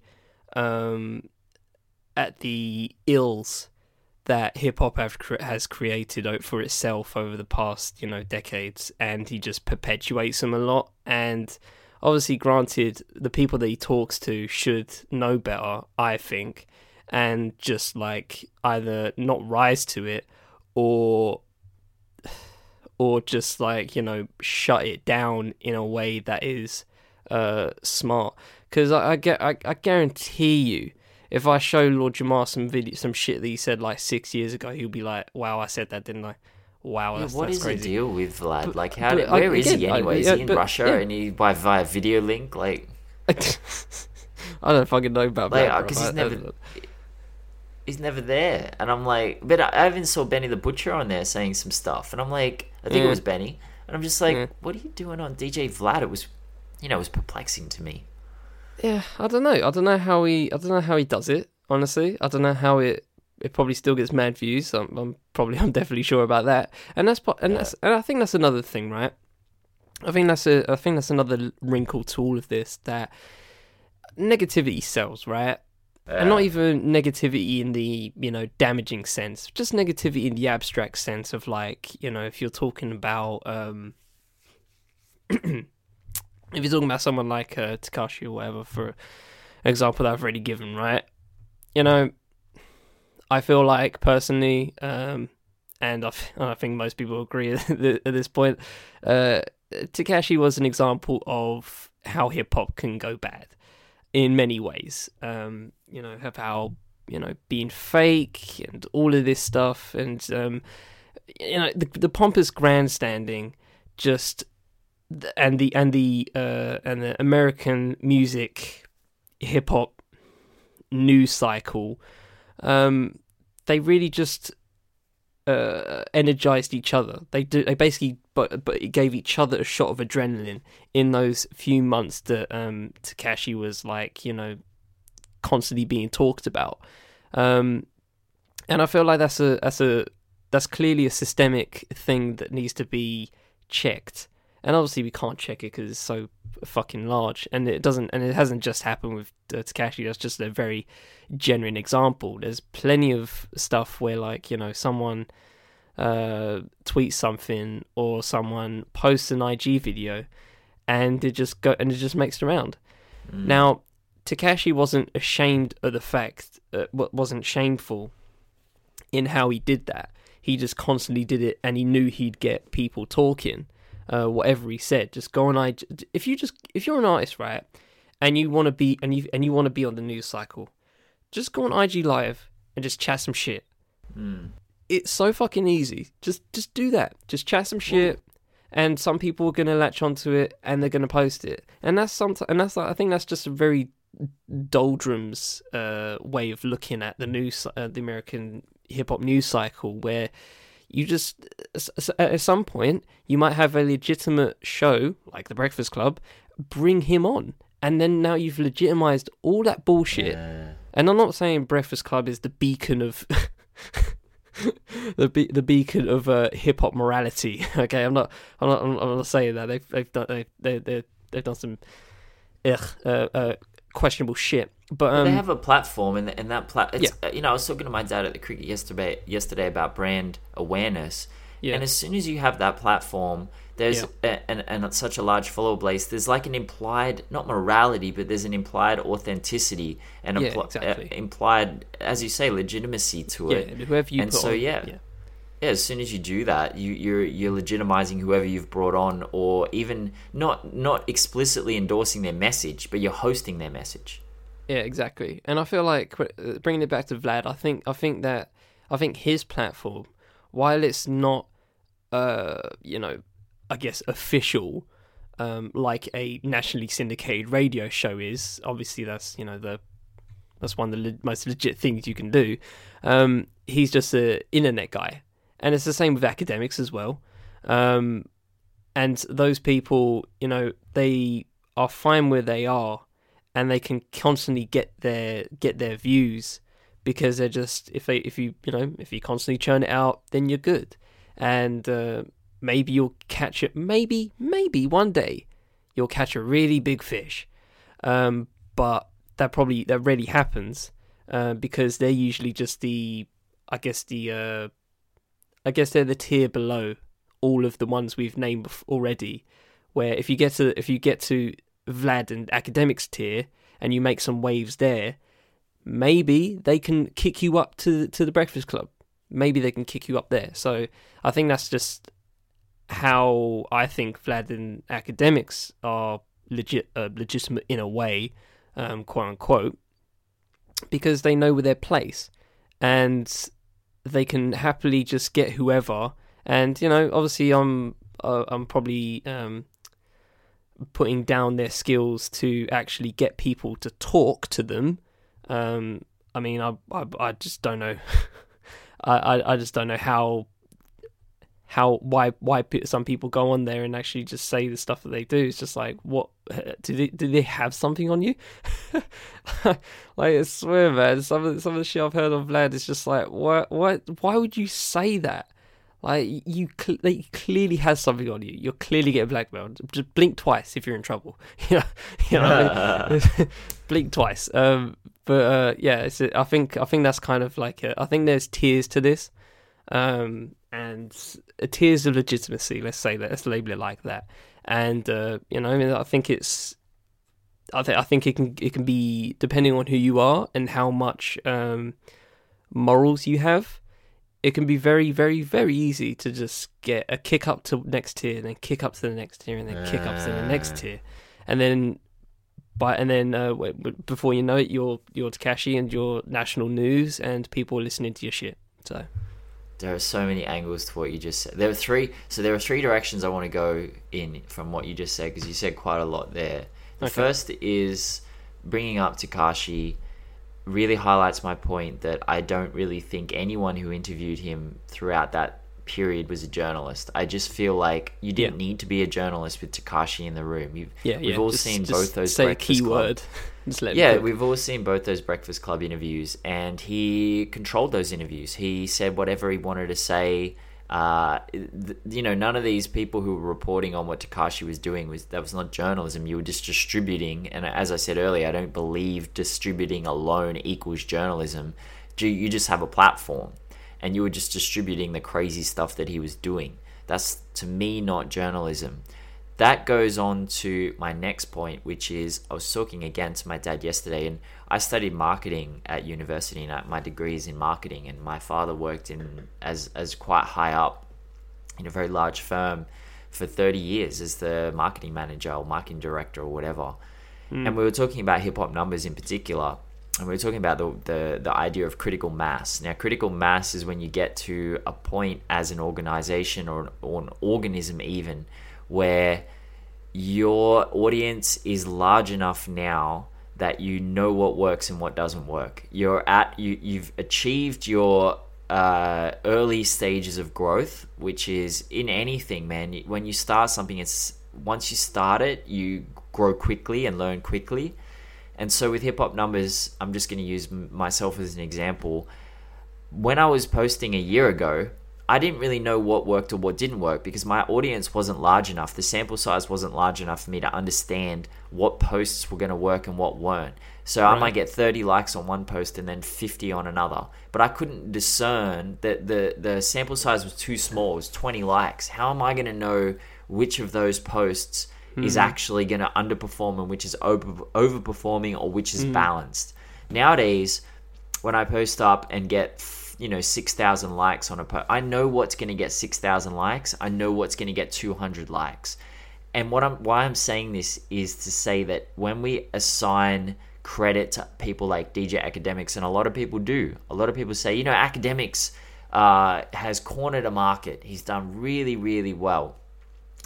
um, at the ills that hip hop cre- has created for itself over the past you know decades, and he just perpetuates them a lot. And obviously, granted, the people that he talks to should know better, I think, and just like either not rise to it or or just like you know shut it down in a way that is uh smart because I, I, I guarantee you if I show Lord Jamar some video, some shit that he said like six years ago, he'll be like, "Wow, I said that, didn't I? Wow, Yeah, that's, what that's is crazy." the deal with Vlad? But- like, how? but Did, I- where is he again, I- anyway? Is yeah, he in but- Russia yeah. and he by via video link? Like, I don't fucking know about Like, that uh, bro. 'cause he's never- he's never there. And I'm like, but I, even saw Benny the Butcher on there saying some stuff, and I'm like, I think Yeah. it was Benny, and I'm just like, Yeah. what are you doing on DJ Vlad? It was, you know, it was perplexing to me. Yeah, I don't know. I don't know how he. I don't know how he does it. Honestly, I don't know how it. It probably still gets mad views. I'm, I'm probably. I'm definitely sure about that. And that's. And Yeah. that's. And I think that's another thing, right? I think that's a. I think that's another wrinkle to all of this that negativity sells, right? and not even negativity in the you know damaging sense just negativity in the abstract sense of like you know if you're talking about um if you're talking about someone like uh, Tekashi or whatever for example that I've already given right you know I feel like personally um and I, think most people agree at this point uh Tekashi was an example of how hip hop can go bad in many ways. Um, you know, of how you know being fake and all of this stuff, and um, you know the the pompous grandstanding, just and the and the uh, and the American music, hip hop news cycle, um, they really just uh, energized each other. They do. They basically, but but it gave each other a shot of adrenaline in those few months that um, Tekashi was like, you know, constantly being talked about. Um, and I feel like that's a that's a that's clearly a systemic thing that needs to be checked, and obviously we can't check it because it's so fucking large, and it doesn't, and it hasn't just happened with uh, Tekashi. That's just a very genuine example. There's plenty of stuff where, like, you know, someone uh, tweets something or someone posts an IG video, and it just go and it just makes it around. Mm. Now, Tekashi wasn't ashamed of the fact, uh, wasn't shameful in how he did that. He just constantly did it, and he knew he'd get people talking. Uh, whatever he said, just go on. I if you just if you're an artist, right, and you want to be and you and you want to be on the news cycle, just go on IG Live and just chat some shit. Mm. It's so fucking easy. Just just do that. Just chat some shit. And some people are gonna latch onto it, and they're gonna post it, and that's sometimes, and that's like, I think that's just a very doldrums uh, way of looking at the news, uh, the American hip hop news cycle, where you just at some point you might have a legitimate show like the Breakfast Club, bring him on, and then now you've legitimized all that bullshit. Yeah. And I'm not saying Breakfast Club is the beacon of. the be- the beacon of uh, hip hop morality. Okay, I'm not I'm not I'm not saying that they've they've done they they they they've done some ugh, uh, uh, questionable shit. But um, they have a platform, and and that plat. Yeah. uh, You know, I was talking to my dad at the cricket yesterday yesterday about brand awareness. yeah, And as soon as you have that platform, there's a, and and it's such a large follower base. There's like an implied, not morality, but there's an implied authenticity and Yeah, impl- exactly. uh, implied, as you say, legitimacy to yeah, it. whoever you and so, on, yeah. yeah, Yeah, as soon as you do that, you, you're you're legitimizing whoever you've brought on, or even not not explicitly endorsing their message, but you're hosting their message. Yeah, exactly. And I feel like uh, bringing it back to Vlad, I think I think that I think his platform, while it's not, uh, you know, I guess official, um, like a nationally syndicated radio show is. Obviously, that's you know the that's one of the le- most legit things you can do. Um, he's just a internet guy, and it's the same with Akademiks as well. Um, and those people, you know, they are fine where they are and they can constantly get their get their views because they're just if they if you you know if you constantly churn it out then you're good. And uh, maybe you'll catch it maybe maybe one day you'll catch a really big fish. Um, but that probably that rarely happens uh, because they're usually just the I guess the uh, I guess they're the tier below all of the ones we've named already where if you get to if you get to Vlad and Akademiks tier and you make some waves there, maybe they can kick you up to to the Breakfast Club. Maybe they can kick you up there. So I think that's just how I think Vlad and Akademiks are legit uh, legitimate in a way, um, quote unquote, because they know where their place and they can happily just get whoever. And you know, obviously, I'm uh, I'm probably um, putting down their skills to actually get people to talk to them. Um, I mean, I, I, I just don't know. I, I, just don't know how, how, why, why some people go on there and actually just say the stuff that they do. It's just like, what, do they, do they have something on you? like, I swear, man, some of, some of the shit I've heard on Vlad is just like, what, what, why would you say that? Like you, cl- like, clearly has something on you. You're clearly getting blackmailed. Just blink twice if you're in trouble. you know, you know I mean? blink twice. Um, but uh, yeah, it's, I think I think that's kind of like a, I think there's tiers to this, um, and tiers of legitimacy. Let's say that. Let's label it like that. And uh, you know, I mean, I think it's. I think I think it can it can be depending on who you are and how much um, morals you have it can be very, very, very easy to just get a kick up to next tier, and then kick up to the next tier, and then kick up to the next Ah. tier, and then, by and then uh, before you know it, you're you're Tekashi and you're national news, and people are listening to your shit. So There are so many angles to what you just said. There are three. So there are three directions I want to go in from what you just said because you said quite a lot there. The Okay. first is bringing up Tekashi really highlights my point that I don't really think anyone who interviewed him throughout that period was a journalist. I just feel like you didn't need to be a journalist with Tekashi in the room. You've, yeah, we've yeah. all just, seen just both those Say a Breakfast Club- keyword. just let yeah, we've all seen both those Breakfast Club interviews, and he controlled those interviews. He said whatever he wanted to say. Uh, th- you know, none of these people who were reporting on what Tekashi was doing was that was not journalism. You were just distributing, and as I said earlier, I don't believe distributing alone equals journalism. You you just have a platform, and you were just distributing the crazy stuff that he was doing. That's to me not journalism. That goes on to my next point, which is I was talking again to my dad yesterday, and I studied marketing at university, and my degree is in marketing, and my father worked in as as quite high up in a very large firm for 30 years as the marketing manager or marketing director or whatever. Hmm. And we were talking about hip hop numbers in particular, and we were talking about the, the the idea of critical mass. Now, critical mass is when you get to a point as an organization or, or an organism, even where your audience is large enough now that you know what works and what doesn't work. You're at you you've achieved your uh, early stages of growth, which is in anything, man. When you start something, it's once you start it, you grow quickly and learn quickly. And so with hip hop numbers, I'm just going to use myself as an example. When I was posting a year ago, I didn't really know what worked or what didn't work because my audience wasn't large enough. The sample size wasn't large enough for me to understand what posts were going to work and what weren't. So I might get 30 likes on one post and then 50 on another. But I couldn't discern that the, the sample size was too small. It was 20 likes. How am I going to know which of those posts is hmm. actually going to underperform and which is over, overperforming or which is hmm. balanced? Nowadays, when I post up and get you know 6,000 likes on a post, I know what's going to get 6,000 likes. I know what's going to get 200 likes. And what I'm why I'm saying this is to say that when we assign credit to people like DJ Akademiks, and a lot of people do, a lot of people say, you know, Akademiks uh, has cornered a market. He's done really, really well.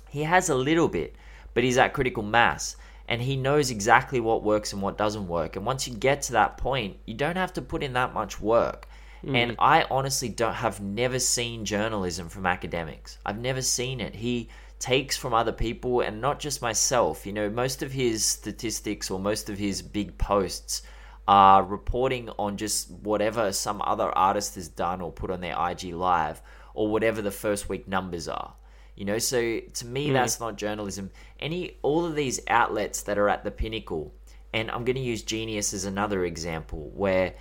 He has a little bit, but he's at critical mass and he knows exactly what works and what doesn't work. And once you get to that point, you don't have to put in that much work. And mm. I honestly don't have never seen journalism from Akademiks. I've never seen it. He takes from other people and not just myself. You know, most of his statistics or most of his big posts are reporting on just whatever some other artist has done or put on their IG live or whatever the first week numbers are. You know, so to me, mm. that's not journalism. Any all of these outlets that are at the pinnacle, and I'm going to use Genius as another example, where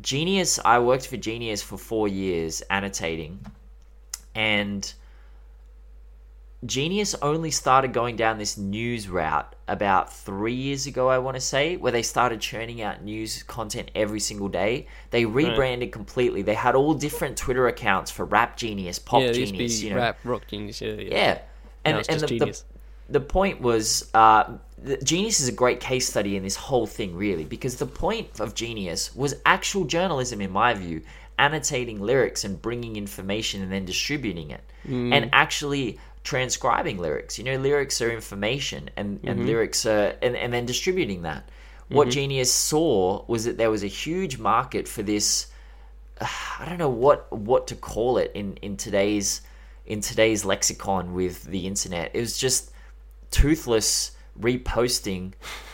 Genius, I worked for Genius for four years annotating, and Genius only started going down this news route about three years ago, I want to say, where they started churning out news content every single day. They rebranded completely. They had all different Twitter accounts for Rap Genius, Pop yeah, it used to Genius, you know. rap, rock genius. Yeah, yeah. Yeah, and and the, the the point was, uh, Genius is a great case study in this whole thing, really, because the point of Genius was actual journalism, in my view, annotating lyrics and bringing information and then distributing it, Mm. and actually transcribing lyrics. You know, lyrics are information, and Mm-hmm. and lyrics are, and and then distributing that. What Genius saw was that there was a huge market for this. I don't know what what to call it in in today's in today's lexicon with the internet. It was just toothless reposting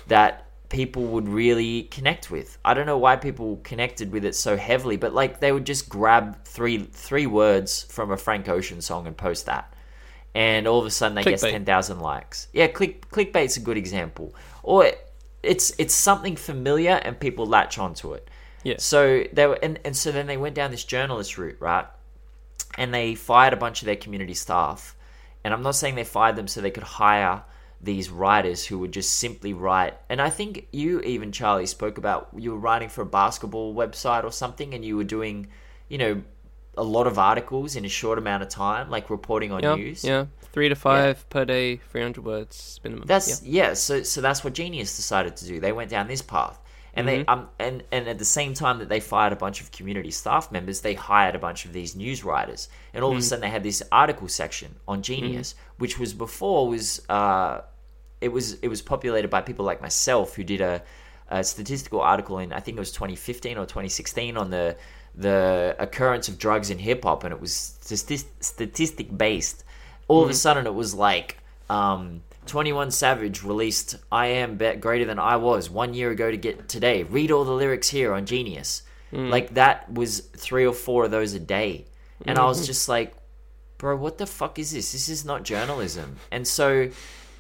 that people would really connect with. I don't know why people connected with it so heavily, but like they would just grab three three words from a Frank Ocean song and post that. And all of a sudden they get 10,000 likes. Yeah, click clickbait's a good example. Or it's it's something familiar and people latch onto it. Yeah. So they were, and, and so then they went down this journalist route, right? And they fired a bunch of their community staff. And I'm not saying they fired them so they could hire these writers who would just simply write. And I think you even Charlie spoke about you were writing for a basketball website or something, and you were doing, you know, a lot of articles in a short amount of time, like reporting on yeah, news. yeah. Three to five per day, three hundred words minimum. That's yeah. yeah. so so that's what Genius decided to do. They went down this path, and they Mm-hmm. um and and at the same time that they fired a bunch of community staff members, they hired a bunch of these news writers, and all of a sudden they had this article section on Genius, which was before was uh it was it was populated by people like myself who did a, a statistical article in I think it was 2015 or 2016 on the the occurrence of drugs in hip hop, and it was statistic based. All of a sudden, it was like um, 21 Savage released "I Am Bet Greater Than I Was" one year ago to get today. Read all the lyrics here on Genius. Hmm. Like that was three or four of those a day, and I was just like, bro, what the fuck is this? This is not journalism. And so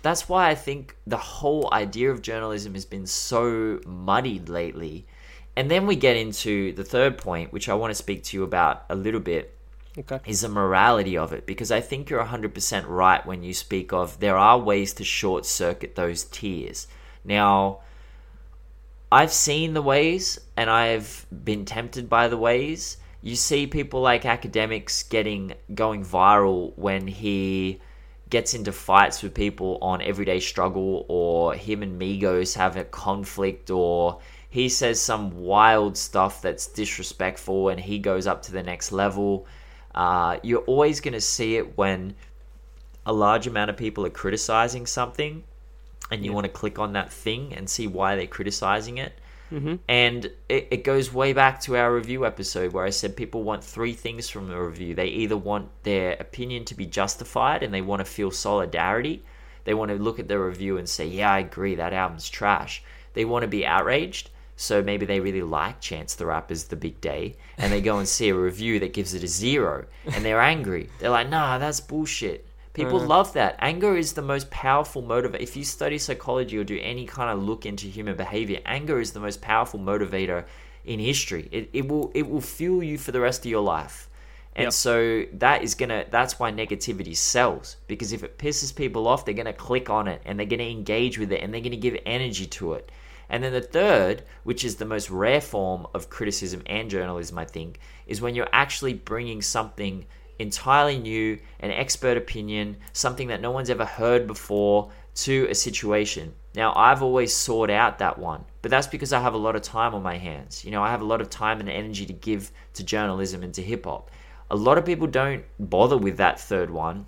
that's why I think the whole idea of journalism has been so muddied lately. And then we get into the third point, which I want to speak to you about a little bit, Okay. is the morality of it. Because I think you're 100% right when you speak of there are ways to short circuit those tears. Now, I've seen the ways and I've been tempted by the ways. You see people like Akademiks getting going viral when he gets into fights with people on everyday struggle or him and Migos have a conflict or he says some wild stuff that's disrespectful and he goes up to the next level. Uh, you're always going to see it when a large amount of people are criticizing something and you want to click on that thing and see why they're criticizing it. Mm-hmm. And it, it goes way back to our review episode where I said people want three things from a review. They either want their opinion to be justified and they want to feel solidarity. They want to look at the review and say, yeah, I agree, that album's trash. They want to be outraged. So maybe they really like Chance the Rapper's The Big Day and they go and see a review that gives it a zero and they're angry. They're like, nah, that's bullshit. People Uh. love that. Anger is the most powerful motivator. If you study psychology or do any kind of look into human behavior, anger is the most powerful motivator in history. It, it will it will fuel you for the rest of your life. And Yep. so that is gonna that's why negativity sells. Because if it pisses people off, they're gonna click on it and they're gonna engage with it and they're gonna give energy to it. And then the third, which is the most rare form of criticism and journalism, I think, is when you're actually bringing something entirely new, an expert opinion, something that no one's ever heard before to a situation. Now, I've always sought out that one, but that's because I have a lot of time on my hands. You know, I have a lot of time and energy to give to journalism and to hip hop. A lot of people don't bother with that third one,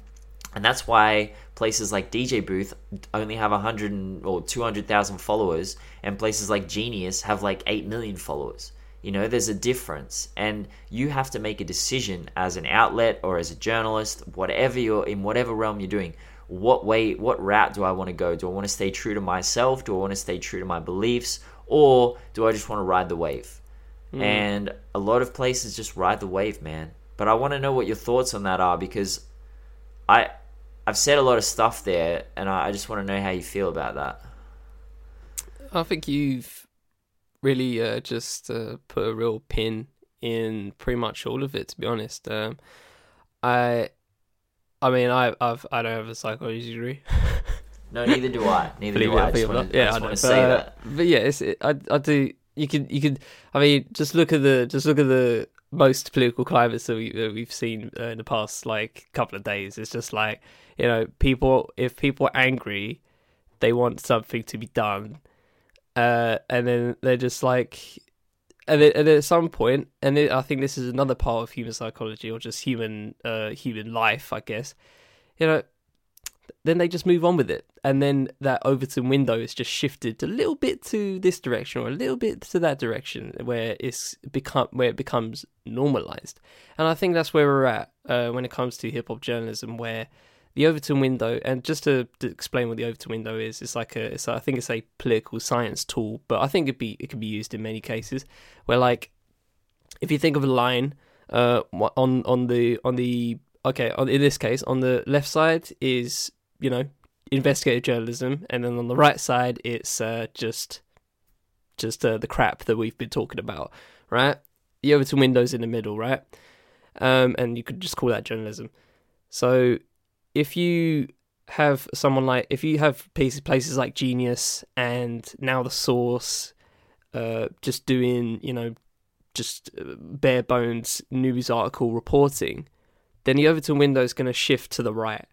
and that's why places like DJ Booth only have 100 or 200,000 followers, and places like Genius have like 8 million followers. You know, there's a difference, and you have to make a decision as an outlet or as a journalist, whatever you're in, whatever realm you're doing. What way, what route do I want to go? Do I want to stay true to myself? Do I want to stay true to my beliefs? Or do I just want to ride the wave? Hmm. And a lot of places just ride the wave, man. But I want to know what your thoughts on that are because I I've said a lot of stuff there, and I, I just want to know how you feel about that. I think you've really uh, just uh, put a real pin in pretty much all of it. To be honest, um, I, I mean, I, I've, I don't have a psychology degree. No, neither do I. Neither do I. I just want to, yeah, I I want to say that. but yeah, it's, it, I, I do. You could, you could. I mean, just look at the, just look at the most political climates that, we, that we've seen uh, in the past like couple of days. It's just like you know, people. If people are angry, they want something to be done, uh, and then they're just like, and, then, and then at some point, and it, I think this is another part of human psychology or just human, uh, human life, I guess. You know, then they just move on with it, and then that Overton window is just shifted a little bit to this direction or a little bit to that direction, where it's become where it becomes normalized, and I think that's where we're at uh, when it comes to hip hop journalism, where the Overton window, and just to, to explain what the Overton window is, it's like a, it's I think it's a political science tool, but I think it be it can be used in many cases, where like if you think of a line uh on on the on the okay on in this case on the left side is you know investigative journalism and then on the right side it's uh just just uh, the crap that we've been talking about right? The overton windows in the middle right? Um and you could just call that journalism. So if you have someone like if you have places places like genius and now the source uh just doing you know just uh, bare bones news article reporting, then the Overton window is going to shift to the right.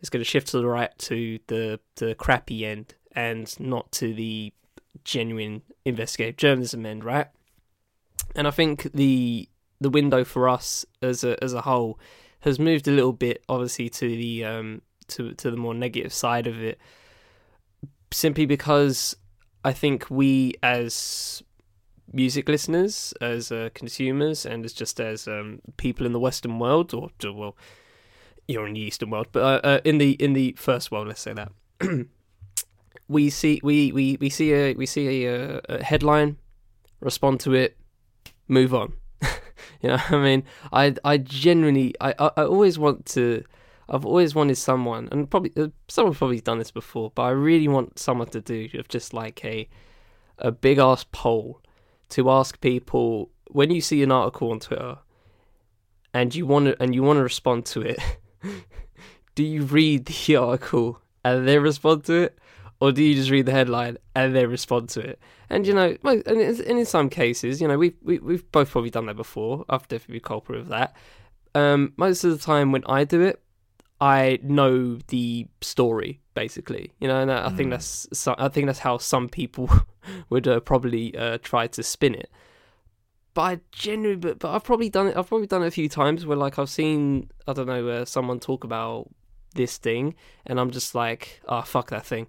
It's going to shift to the right to the the crappy end and not to the genuine investigative journalism end, right? And I think the the window for us as a as a whole has moved a little bit, obviously, to the um to to the more negative side of it, simply because I think we as music listeners, as uh, consumers, and as just as um, people in the Western world, or well, you're in the Eastern world, but uh, uh, in the in the first world, let's say that we see we, we, we see a we see a, uh, a headline, respond to it, move on. You know, I mean, I I genuinely, I, I, I always want to. I've always wanted someone, and probably uh, someone's probably done this before, but I really want someone to do just like a a big ass poll to ask people when you see an article on Twitter and you want to and you want to respond to it. do you read the article and then respond to it, or do you just read the headline and then respond to it? And you know, and in some cases, you know, we've we, have we have both probably done that before. I've definitely been culprit of that. Um, most of the time when I do it, I know the story basically. You know, and I, mm. think that's I think that's how some people would uh, probably uh, try to spin it. But I genuinely, but, but I've probably done it. I've probably done it a few times where like I've seen I don't know uh, someone talk about this thing, and I'm just like, oh fuck that thing.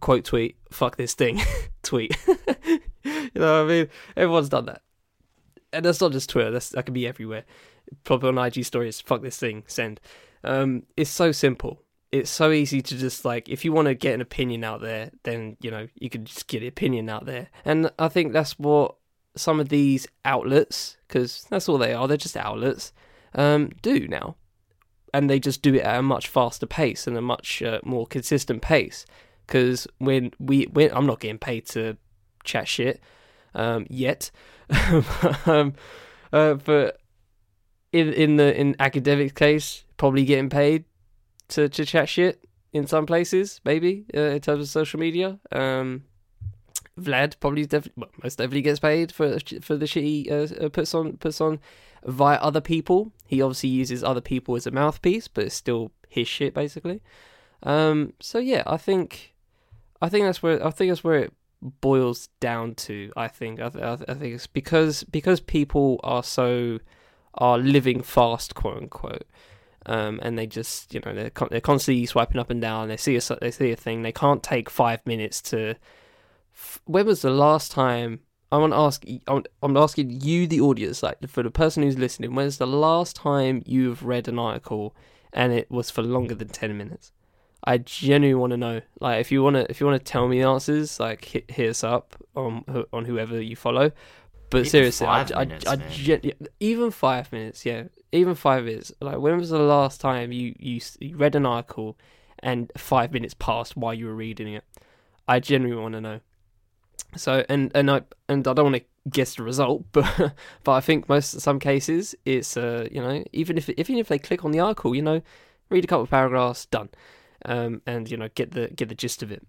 Quote tweet, fuck this thing, tweet. you know what I mean? Everyone's done that, and that's not just Twitter. That's that can be everywhere. Probably on IG stories, fuck this thing, send. Um, it's so simple. It's so easy to just like if you want to get an opinion out there, then you know you can just get an opinion out there, and I think that's what some of these outlets, because that's all they are. They're just outlets. Um, do now and they just do it at a much faster pace and a much uh, more consistent pace. Because when we, when I'm not getting paid to chat shit um, yet, um, uh, but in in the in academic case, probably getting paid to to chat shit in some places, maybe uh, in terms of social media. Um, Vlad probably well, most definitely gets paid for for the shit he uh, uh puts on puts on via other people. He obviously uses other people as a mouthpiece, but it's still his shit basically. Um, so yeah, I think I think that's where I think that's where it boils down to. I think I, th- I think it's because because people are so are living fast, quote unquote. Um, and they just, you know, they're, con- they're constantly swiping up and down. They see a they see a thing. They can't take five minutes to. F- when was the last time I want to ask. I'm I'm asking you, the audience, like for the person who's listening. When's the last time you've read an article and it was for longer than ten minutes? I genuinely want to know. Like, if you want to, if you want to tell me the answers, like hit, hit us up on on whoever you follow. But even seriously, I, minutes, I, I, gen- even five minutes, yeah, even five minutes. Like, when was the last time you, you you read an article and five minutes passed while you were reading it? I genuinely want to know. So and and I and I don't want to guess the result, but but I think most some cases it's uh you know even if even if they click on the article, you know, read a couple of paragraphs, done, um and you know get the get the gist of it.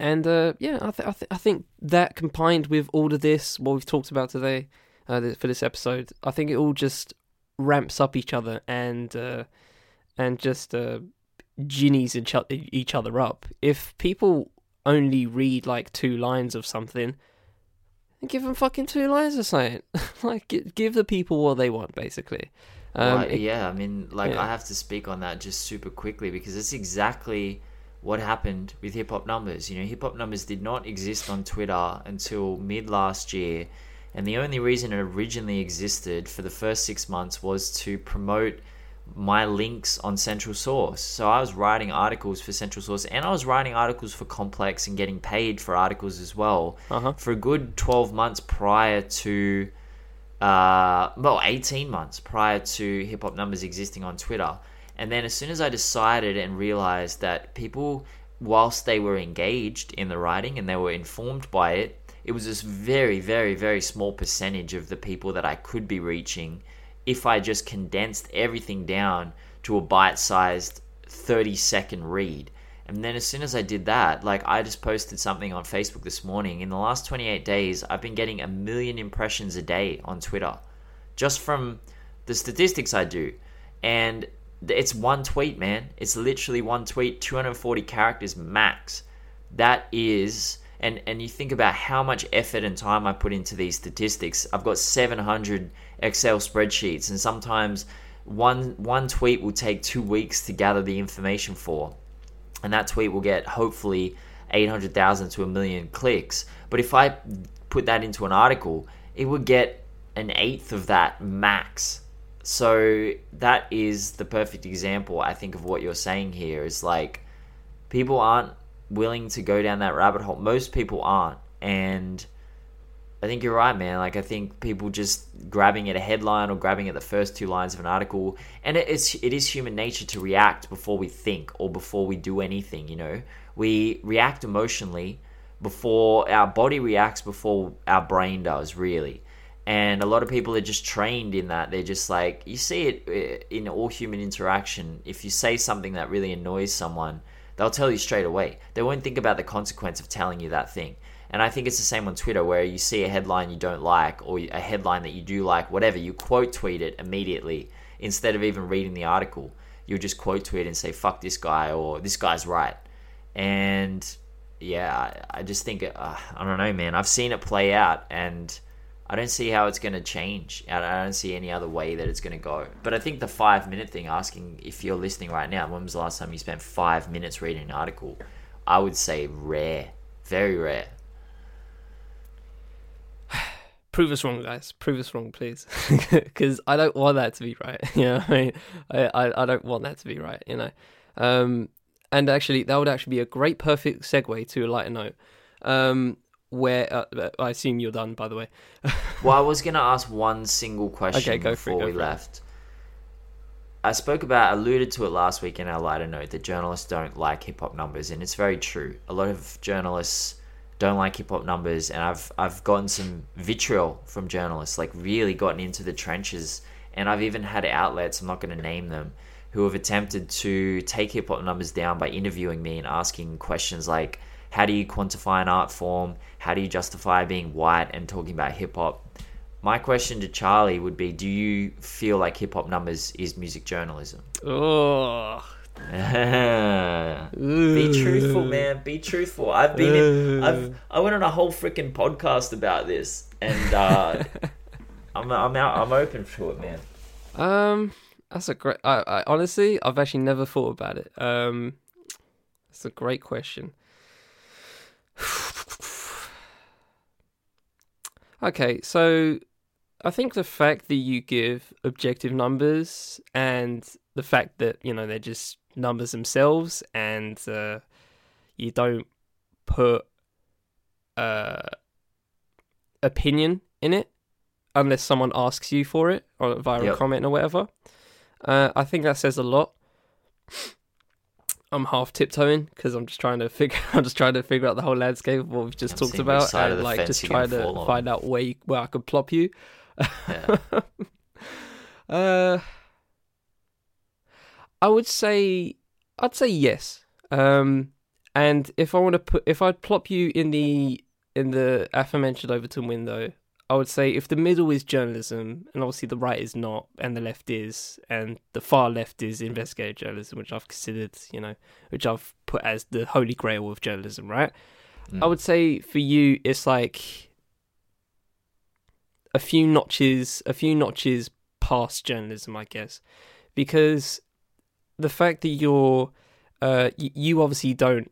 And uh, yeah, I, th- I, th- I think that combined with all of this, what we've talked about today uh, for this episode, I think it all just ramps up each other and uh, and just uh, ginnies each other up. If people only read like two lines of something, give them fucking two lines of something. like, give the people what they want, basically. Um, it, yeah, I mean, like, yeah. I have to speak on that just super quickly because it's exactly what happened with hip hop numbers. You know, hip hop numbers did not exist on Twitter until mid last year. And the only reason it originally existed for the first six months was to promote my links on Central Source. So I was writing articles for Central Source and I was writing articles for Complex and getting paid for articles as well uh-huh. for a good 12 months prior to, uh, well, 18 months prior to Hip Hop Numbers existing on Twitter. And then as soon as I decided and realized that people, whilst they were engaged in the writing and they were informed by it, it was this very, very, very small percentage of the people that I could be reaching if I just condensed everything down to a bite sized 30 second read. And then as soon as I did that, like I just posted something on Facebook this morning. In the last 28 days, I've been getting a million impressions a day on Twitter just from the statistics I do. And it's one tweet, man. It's literally one tweet, 240 characters max. That is and and you think about how much effort and time I put into these statistics. I've got 700 Excel spreadsheets, and sometimes one one tweet will take two weeks to gather the information for, and that tweet will get hopefully 800,000 to a million clicks. But if I put that into an article, it would get an eighth of that max. So that is the perfect example, I think, of what you're saying here. Is like people aren't willing to go down that rabbit hole. Most people aren't, and I think you're right, man. Like I think people just grabbing at a headline or grabbing at the first two lines of an article, and it is it is human nature to react before we think or before we do anything. You know, we react emotionally before our body reacts before our brain does, really. And a lot of people are just trained in that. They're just like you see it uh, in all human interaction. If you say something that really annoys someone, they'll tell you straight away. They won't think about the consequence of telling you that thing. And I think it's the same on Twitter where you see a headline you don't like or a headline that you do like, whatever, you quote tweet it immediately instead of even reading the article. You'll just quote tweet and say, fuck this guy or this guy's right. And yeah, I just think, uh, I don't know, man. I've seen it play out and I don't see how it's going to change. I don't see any other way that it's going to go. But I think the five minute thing, asking if you're listening right now, when was the last time you spent five minutes reading an article? I would say rare, very rare. prove us wrong, guys. Prove us wrong, please, because I don't want that to be right. You know, I mean, I, I, I don't want that to be right. You know, um, and actually, that would actually be a great, perfect segue to a lighter note. Um, where uh, I assume you're done, by the way. well, I was gonna ask one single question okay, before it, we left. It. I spoke about, alluded to it last week in our lighter note that journalists don't like hip hop numbers, and it's very true. A lot of journalists don't like hip hop numbers, and I've I've gotten some vitriol from journalists, like really gotten into the trenches, and I've even had outlets. I'm not going to name them, who have attempted to take hip hop numbers down by interviewing me and asking questions like, "How do you quantify an art form? How do you justify being white and talking about hip hop?" My question to Charlie would be: Do you feel like hip hop numbers is music journalism? Oh, Be truthful, man. Be truthful. I've been in, I've I went on a whole freaking podcast about this, and uh, I'm I'm out. I'm open to it, man. Um, that's a great. I, I honestly, I've actually never thought about it. Um, that's a great question. okay, so I think the fact that you give objective numbers and the fact that you know they're just numbers themselves, and uh, you don't put uh, opinion in it unless someone asks you for it or via yep. a comment or whatever. Uh, I think that says a lot. I'm half tiptoeing because I'm just trying to figure. I'm just trying to figure out the whole landscape of what we've just talked about, and like just trying to find out where you, where I could plop you. Yeah. uh, I would say I'd say yes. Um, and if I want to put, if I'd plop you in the in the aforementioned Overton window, I would say if the middle is journalism, and obviously the right is not, and the left is, and the far left is investigative journalism, which I've considered, you know, which I've put as the holy grail of journalism, right? Mm. I would say for you, it's like a few notches, a few notches past journalism, I guess, because the fact that you're uh you, you obviously don't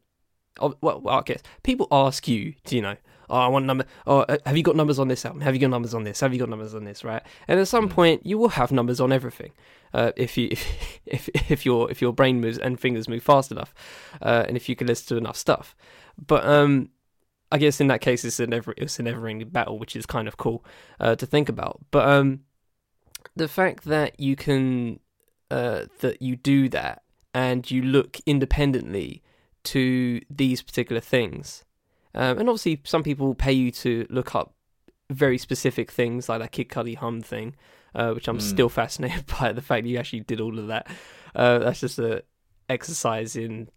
oh, well I guess people ask you do you know oh I want number oh uh, have you got numbers on this album have you got numbers on this have you got numbers on this right and at some mm. point you will have numbers on everything uh, if you if, if if your if your brain moves and fingers move fast enough uh, and if you can listen to enough stuff but um I guess in that case it's a never it's a never ending battle which is kind of cool uh, to think about but um the fact that you can uh, that you do that and you look independently to these particular things. Um, and obviously, some people pay you to look up very specific things like that Kid Cudi hum thing, uh, which I'm mm. still fascinated by the fact that you actually did all of that. Uh, that's just a exercise in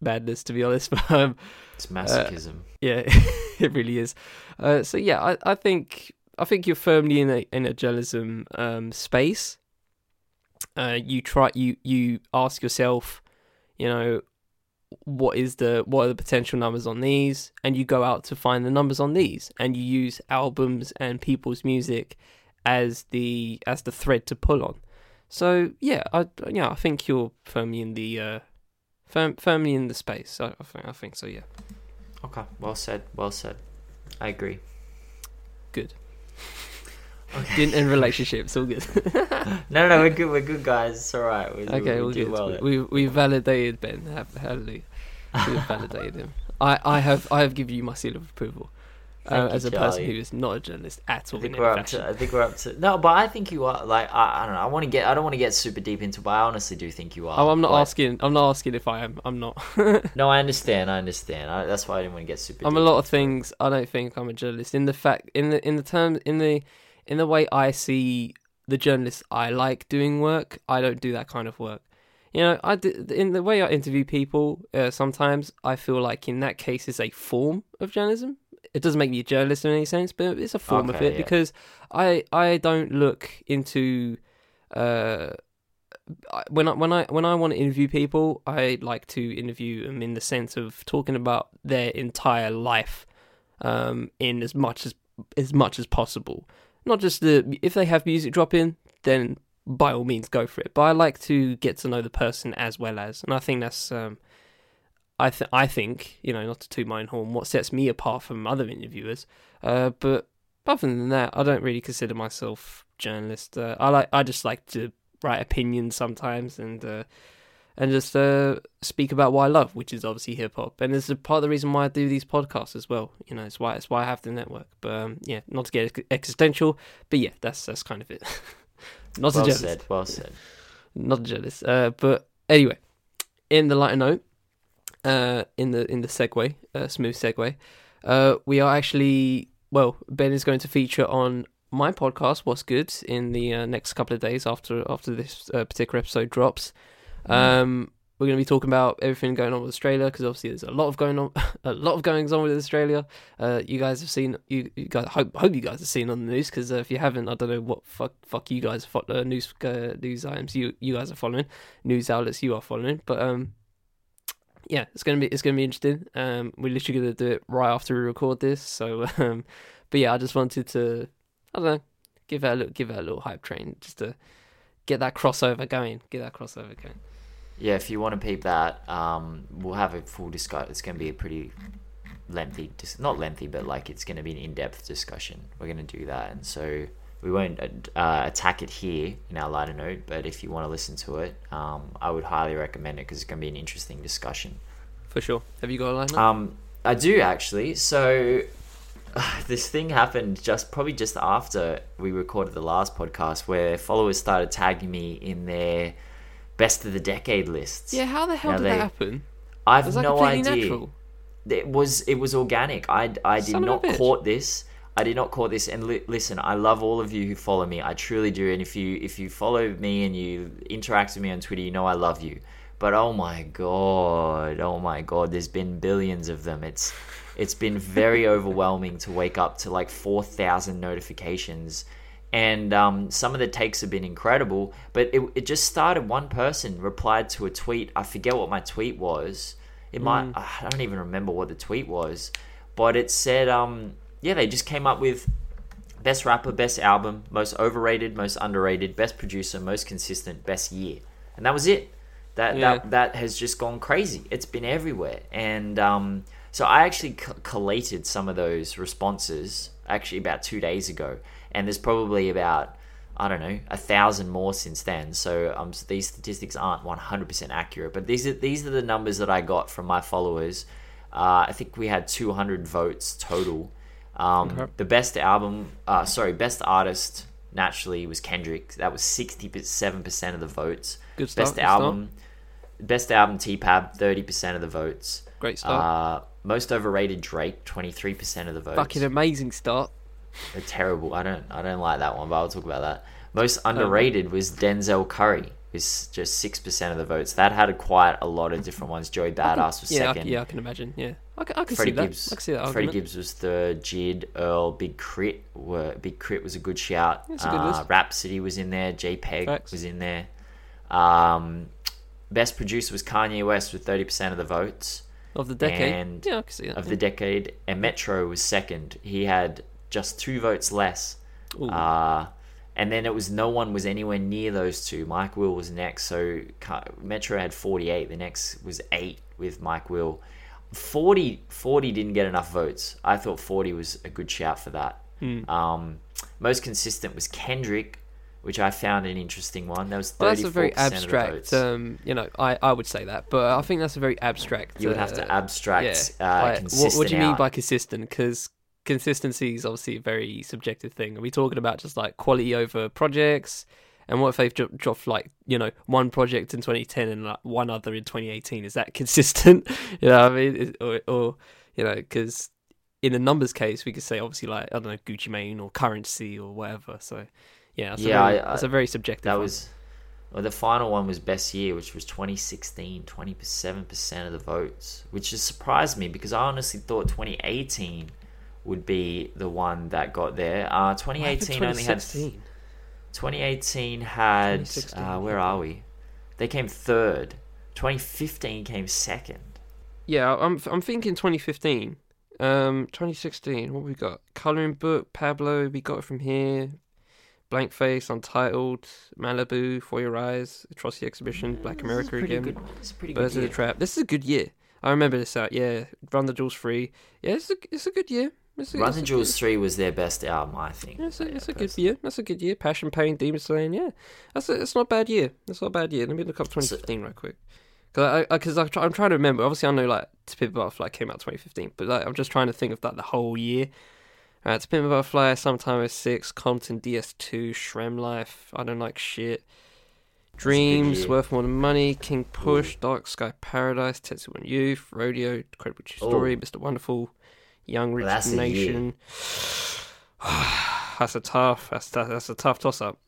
madness, to be honest. But, um, it's masochism. Uh, yeah, it really is. Uh, so yeah, I, I think I think you're firmly in a in a journalism um, space uh, you try you you ask yourself, you know, what is the what are the potential numbers on these, and you go out to find the numbers on these, and you use albums and people's music as the as the thread to pull on. So yeah, I yeah I think you're firmly in the uh, firm, firmly in the space. I, I think I think so. Yeah. Okay. Well said. Well said. I agree. Good. Okay. In, in relationships, all good. no, no, we're good. We're good guys. It's all right. We, okay, we, we good. Well we we validated Ben. Hallelujah. We validated him. I, I have I have given you my seal of approval. uh, Thank as you, a person who is not a journalist at I all. think in we're up to. I think we're up to. No, but I think you are. Like I, I don't know. I want to get. I don't want to get super deep into. But I honestly do think you are. Oh, I'm not asking. I'm not asking if I am. I'm not. No, I understand. I understand. I, that's why I didn't want to get super. I'm a lot of it. things. I don't think I'm a journalist. In the fact, in the in the term, in the in the way I see the journalists I like doing work, I don't do that kind of work. You know, I do, in the way I interview people. Uh, sometimes I feel like in that case it's a form of journalism. It doesn't make me a journalist in any sense, but it's a form of it yeah. because I I don't look into. Uh, when I when I when I want to interview people, I like to interview them in the sense of talking about their entire life, um, in as much as as much as possible. Not just the if they have music drop in, then by all means go for it. But I like to get to know the person as well as, and I think that's um, I th- I think you know not to toot my own horn, what sets me apart from other interviewers. Uh, but other than that, I don't really consider myself journalist. Uh, I like I just like to write opinions sometimes and uh, and just uh, speak about what I love, which is obviously hip hop. And it's a part of the reason why I do these podcasts as well. You know, it's why it's why I have the network. But um, yeah, not to get existential, but yeah, that's that's kind of it. not Well journalist, said. Well said. not a journalist. Uh, but anyway, in the lighter note, uh, in the in the segue, uh, smooth segue, uh, we are actually well, Ben is going to feature on my podcast, What's Good, in the uh, next couple of days after after this uh, particular episode drops. Um, we're going to be talking about everything going on with Australia because obviously there's a lot of going on, a lot of goings on with Australia. Uh, you guys have seen, you, you guys hope hope you guys have seen on the news because uh, if you haven't, I don't know what fuck fuck you guys fo- uh, news uh, news items you you guys are following, news outlets you are following, but um. Yeah, it's gonna be it's gonna be interesting. Um, we're literally gonna do it right after we record this. So, um, but yeah, I just wanted to, I don't know, give it a little, give it a little hype train, just to get that crossover going, get that crossover going. Yeah, if you want to peep that, um, we'll have a full discussion. It's going to be a pretty lengthy, dis- not lengthy, but like it's going to be an in-depth discussion. We're going to do that, and so we won't uh, attack it here in our lighter note. But if you want to listen to it, um, I would highly recommend it because it's going to be an interesting discussion. For sure. Have you got a line? up? Um, I do actually. So this thing happened just probably just after we recorded the last podcast, where followers started tagging me in their best of the decade lists. yeah, how the hell now did they- that happen? I've Was no idea. natural? It was it was organic. I I did Son not court this. I did not court this. And li- listen, I love all of you who follow me. I truly do. And if you if you follow me and you interact with me on Twitter, you know I love you. But oh my god, oh my god, there's been billions of them. It's it's been very overwhelming to wake up to like four thousand notifications. And um, some of the takes have been incredible, but it, it just started. One person replied to a tweet. I forget what my tweet was. It might. I don't even remember what the tweet was, but it said, um, yeah, they just came up with best rapper, best album, most overrated, most underrated, best producer, most consistent, best year, and that was it. That Yeah. that that has just gone crazy. It's been everywhere, and um, so I actually collated some of those responses actually about two days ago, and there's probably about I don't know a thousand more since then. So um, these statistics aren't 100% accurate, but these are these are the numbers that I got from my followers. Uh, I think we had 200 votes total. Um, Okay. The best album, uh, sorry, best artist naturally was Kendrick. That was 67% of the votes. Good start. Best good start. album, best album T-Pab, 30% of the votes. Great start. Uh, most overrated Drake, 23% of the votes. Fucking amazing start. They're terrible. I don't I don't like that one, but I'll talk about that. Most Oh, underrated was Denzel Curry, who's just six percent of the votes. That had a quite a lot of different ones. Joey Badass was Yeah, I, second. yeah, I can imagine. Yeah, I can, I can Freddie see that. Gibbs. I can see that. Freddie. Gibbs was third. Jid, Earl, Big K.R.I.T. were Big K.R.I.T. was a good shout. That's a good uh, list. Rapsody was in there. JPEG Facts. was in there. Um, best producer was Kanye West with thirty percent of the votes of the decade. and yeah, I can see that. of the decade, and Metro was second. He had just two votes less. Uh, and then it was no one was anywhere near those two. Mike Will was next, so Metro had 48. The next was 8 with Mike Will. 40, 40 didn't get enough votes. I thought 40 was a good shout for that. Hmm. Um, most consistent was Kendrick, which I found an interesting one. That was 34% Well, that's a very abstract. Um, you know, I, I would say that, but I think that's a very abstract. you would have to uh, abstract yeah. uh, like, what, consistent what do you mean out. by consistent? Because consistency is obviously a very subjective thing. Are we talking about just like quality over projects? And what if they've dro- dropped like you know one project in 2010 and like one other in 2018? Is that consistent? you know, what I mean, Is- or, or you know, because in a numbers case, we could say obviously like I don't know Gucci Mane or Curren$y or whatever. So yeah, that's Yeah, a very, I- I- that's a very subjective. That one. was well, the final one was best year, which was 2016, 27% of the votes, which has surprised me because I honestly thought 2018 would be the one that got there. Uh, 2018 only had 2018 had uh, where are we? They came third. 2015 came second. Yeah, I'm I'm thinking 2015. Um, 2016. What we got? Coloring book, Pablo. We got it from here. Blank Face, Untitled, Malibu, For Your Eyes, Atrocity Exhibition, Black This is America pretty again, Good. This is a pretty good. Birds of the. Trap. This is a good year. I remember this out. Yeah, Run the Jewels free. Yeah, it's a it's a good year. It's a, Run the Jewels 3 was their best album, I think. Yeah, it's a, it's a good year. That's a good year. Passion, Pain, Demon Slaying. Yeah, that's a, it's not a bad year. It's not a bad year. Let me look up 2015 right quick. Cause I, because I, try, I'm trying to remember. Obviously, I know like To Pimp Butterfly came out 2015, but like I'm just trying to think of that the whole year. Uh, to Pimp a Butterfly, Sometime 06, Compton DS2, SremmLife, I Don't Like Shit, Dreams. Worth More Than Money, King Push, Dark Sky Paradise, Tetsuo and Youth, Rodeo, Incredible True Story, Mr. Wonderful, Young Rich Well, that's a. Nation. that's a tough. That's that's a tough toss up.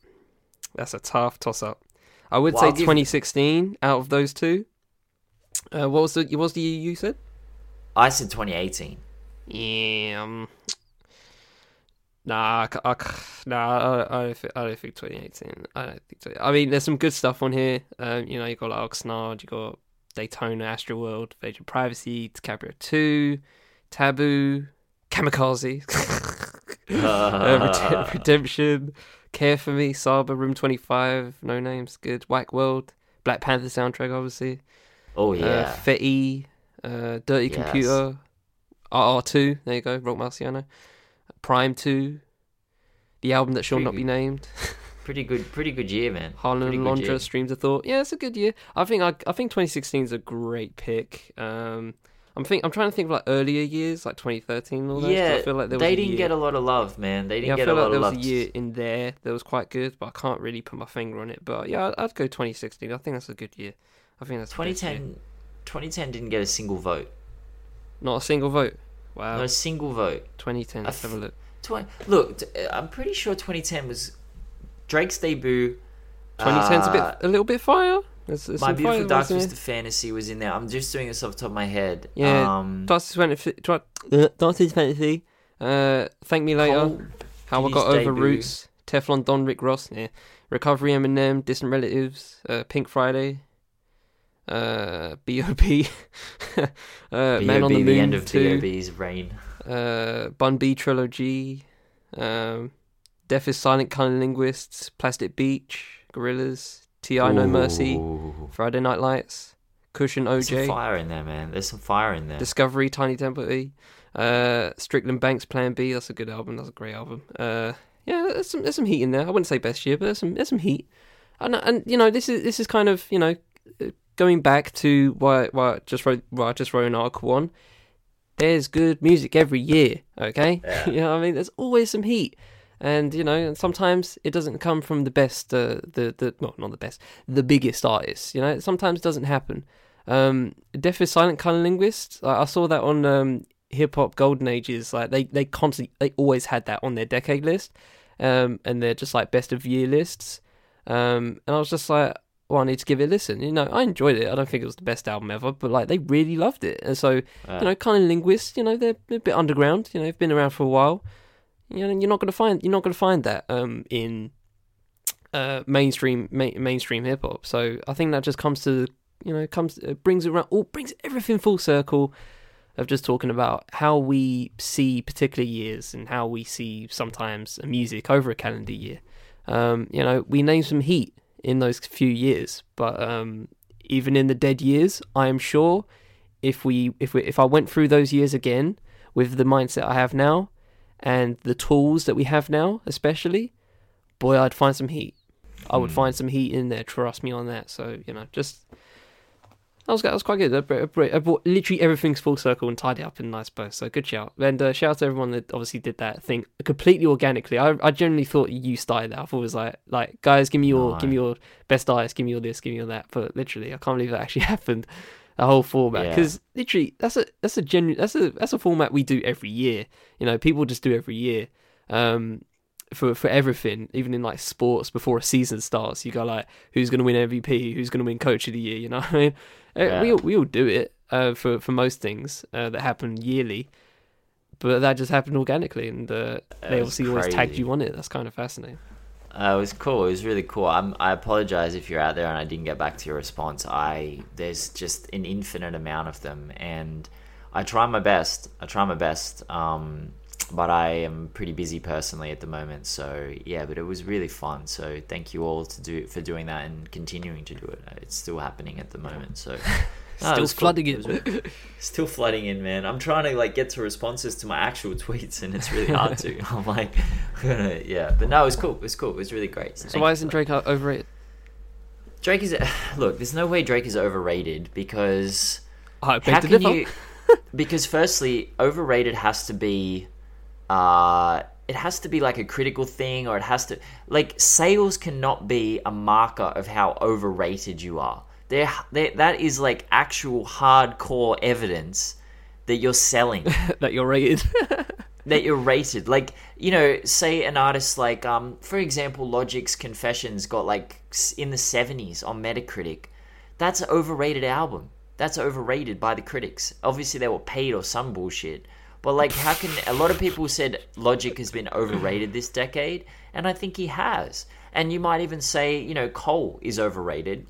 That's a tough toss up. I would Well, say I'll give- 2016 out of those two. Uh, what was the what was the year you said? I said 2018. Yeah. Um, nah, I, I, nah. I, I don't think. I don't think 2018. I don't think. So. I mean, there's some good stuff on here. Um, you know, you got like Oxnard, you got Daytona, Astro World, Invasion Privacy, DiCaprio 2, Taboo, Kamikaze, uh, Red- Redemption, Care for Me, Saba, Room 25, No Names, good, Whack World, Black Panther soundtrack, obviously. Oh, Uh, yeah. Fetty, uh, Dirty Yes. Computer, RR2, there you go, Roc Marciano, Prime 2, the album that shall Pretty not be named, Pretty good, pretty good year, man. Harlan and good year. Londra, Streams of Thought. Yeah, it's a good year. I think I, I think 2016 is a great pick. Um, I'm think I'm trying to think of like earlier years, like 2013 all that. 'cause Yeah, I feel like there they a didn't get a lot of love, man. They didn't Yeah, I get feel a like lot there of was a year in there that was quite good, but I can't really put my finger on it. But yeah, I'd, I'd go 2016. I think that's a good year. I think that's the best year. 2010, 2010 didn't get a single vote. Not a single vote. Wow. Not a single vote. 2010. Let's have a look. Twen- Look, t- I'm pretty sure 2010 was Drake's debut. 2010's a uh, bit, a little bit fire. There's, there's My Beautiful fire Dark Twisted there. Fantasy was in there. I'm just doing this off the top of my head. Yeah, Um, Darkest Fantasy. Uh, Darkest Fantasy. Uh, Thank Me Later. Cole How I Got Over debut. Roots. Teflon Don Rick Ross. Yeah. Recovery Eminem. Distant Relatives. Uh, Pink Friday. Uh, B.O.B. uh, Man on the B.O.B., Moon end of 2. B.O.B.'s reign. uh, Bun B trilogy, um, Deaf is Silent Kind Linguists, Plastic Beach, Gorillaz, T.I. No Mercy, Friday Night Lights, Cushion There's some OJ, fire in there, man. There's some fire in there. Discovery, Tiny Temple E, uh, Strickland Banks Plan B. That's a good album. That's a great album. Uh, yeah, there's some there's some heat in there. I wouldn't say best year, but there's some there's some heat. And and you know this is this is kind of you know going back to why why I just wrote why I just wrote an article on. There's good music every year. Okay, Yeah. you know what I mean. There's always some heat. And you know, and sometimes it doesn't come from the best, uh, the the well, not the best, the biggest artists. You know, it sometimes doesn't happen. Um, Deaf is Silent Kind of Linguist. I, I saw that on um, Hip Hop Golden Ages. Like they they constantly they always had that on their decade list, um, and they're just like best of year lists. Um, and I was just like, well, I need to give it a listen. You know, I enjoyed it. I don't think it was the best album ever, but like they really loved it. And so Uh, you know, kind of linguists. You know, they're, they're a bit underground. You know, they've been around for a while. You know, you're not gonna find you're not gonna find that um in uh mainstream ma- mainstream hip hop. So I think that just comes to you know comes brings it around. Oh, brings everything full circle of just talking about how we see particular years and how we see sometimes a music over a calendar year. Um, you know, we name some heat in those few years, but um, even in the dead years, I am sure if we if we if I went through those years again with the mindset I have now and the tools that we have now, especially, boy, I'd find some heat. I would Hmm. find some heat in there. Trust me on that. So you know, just That was that was quite good. I brought, I brought literally everything's full circle and tied it up in a nice bow. So good shout. And uh, shout out to everyone that obviously did that thing completely organically. I I generally thought you started that. I thought it was like like guys, give me your No. give me your best dice, give me your this, give me your that. But literally, I can't believe that actually happened. The whole format Yeah. because literally that's a that's a genuine that's a that's a format we do every year. You know, people just do every year. Um, for for everything, even in like sports, before a season starts, you go like, who's going to win MVP? Who's going to win Coach of the Year? You know, what I mean, Uh, Yeah. we all, we all do it uh, for for most things uh, that happen yearly, but that just happened organically, and uh, they obviously always tagged you on it. That's kind of fascinating. Uh, it was cool. It was really cool. I'm, I apologize if you're out there and I didn't get back to your response. I there's just an infinite amount of them, and I try my best. I try my best, um, but I am pretty busy personally at the moment. So yeah, but it was really fun. So thank you all to do for doing that and continuing to do it. It's still happening at the moment. So. No, Still was cool. flooding it. was really- still flooding in, man. I'm trying to like get to responses to my actual tweets, and it's really hard to. I'm like, yeah, but no, it was cool. It was cool. It was really great. So Thank why you isn't. Drake o- overrated? Drake is look. There's no way Drake is overrated because I how can differ. you? Because firstly, overrated has to be, uh, it has to be like a critical thing, or it has to like sales cannot be a marker of how overrated you are. There, there that is like actual hardcore evidence that you're selling that you're rated. that you're rated. Like, you know, say an artist like, um, for example, Logic's Confessions got like in the 70s on Metacritic. That's an overrated album. That's overrated by the critics. Obviously, they were paid or some bullshit. But like, how can a lot of people said Logic has been overrated this decade, and I think he has. And you might even say, you know, Cole is overrated.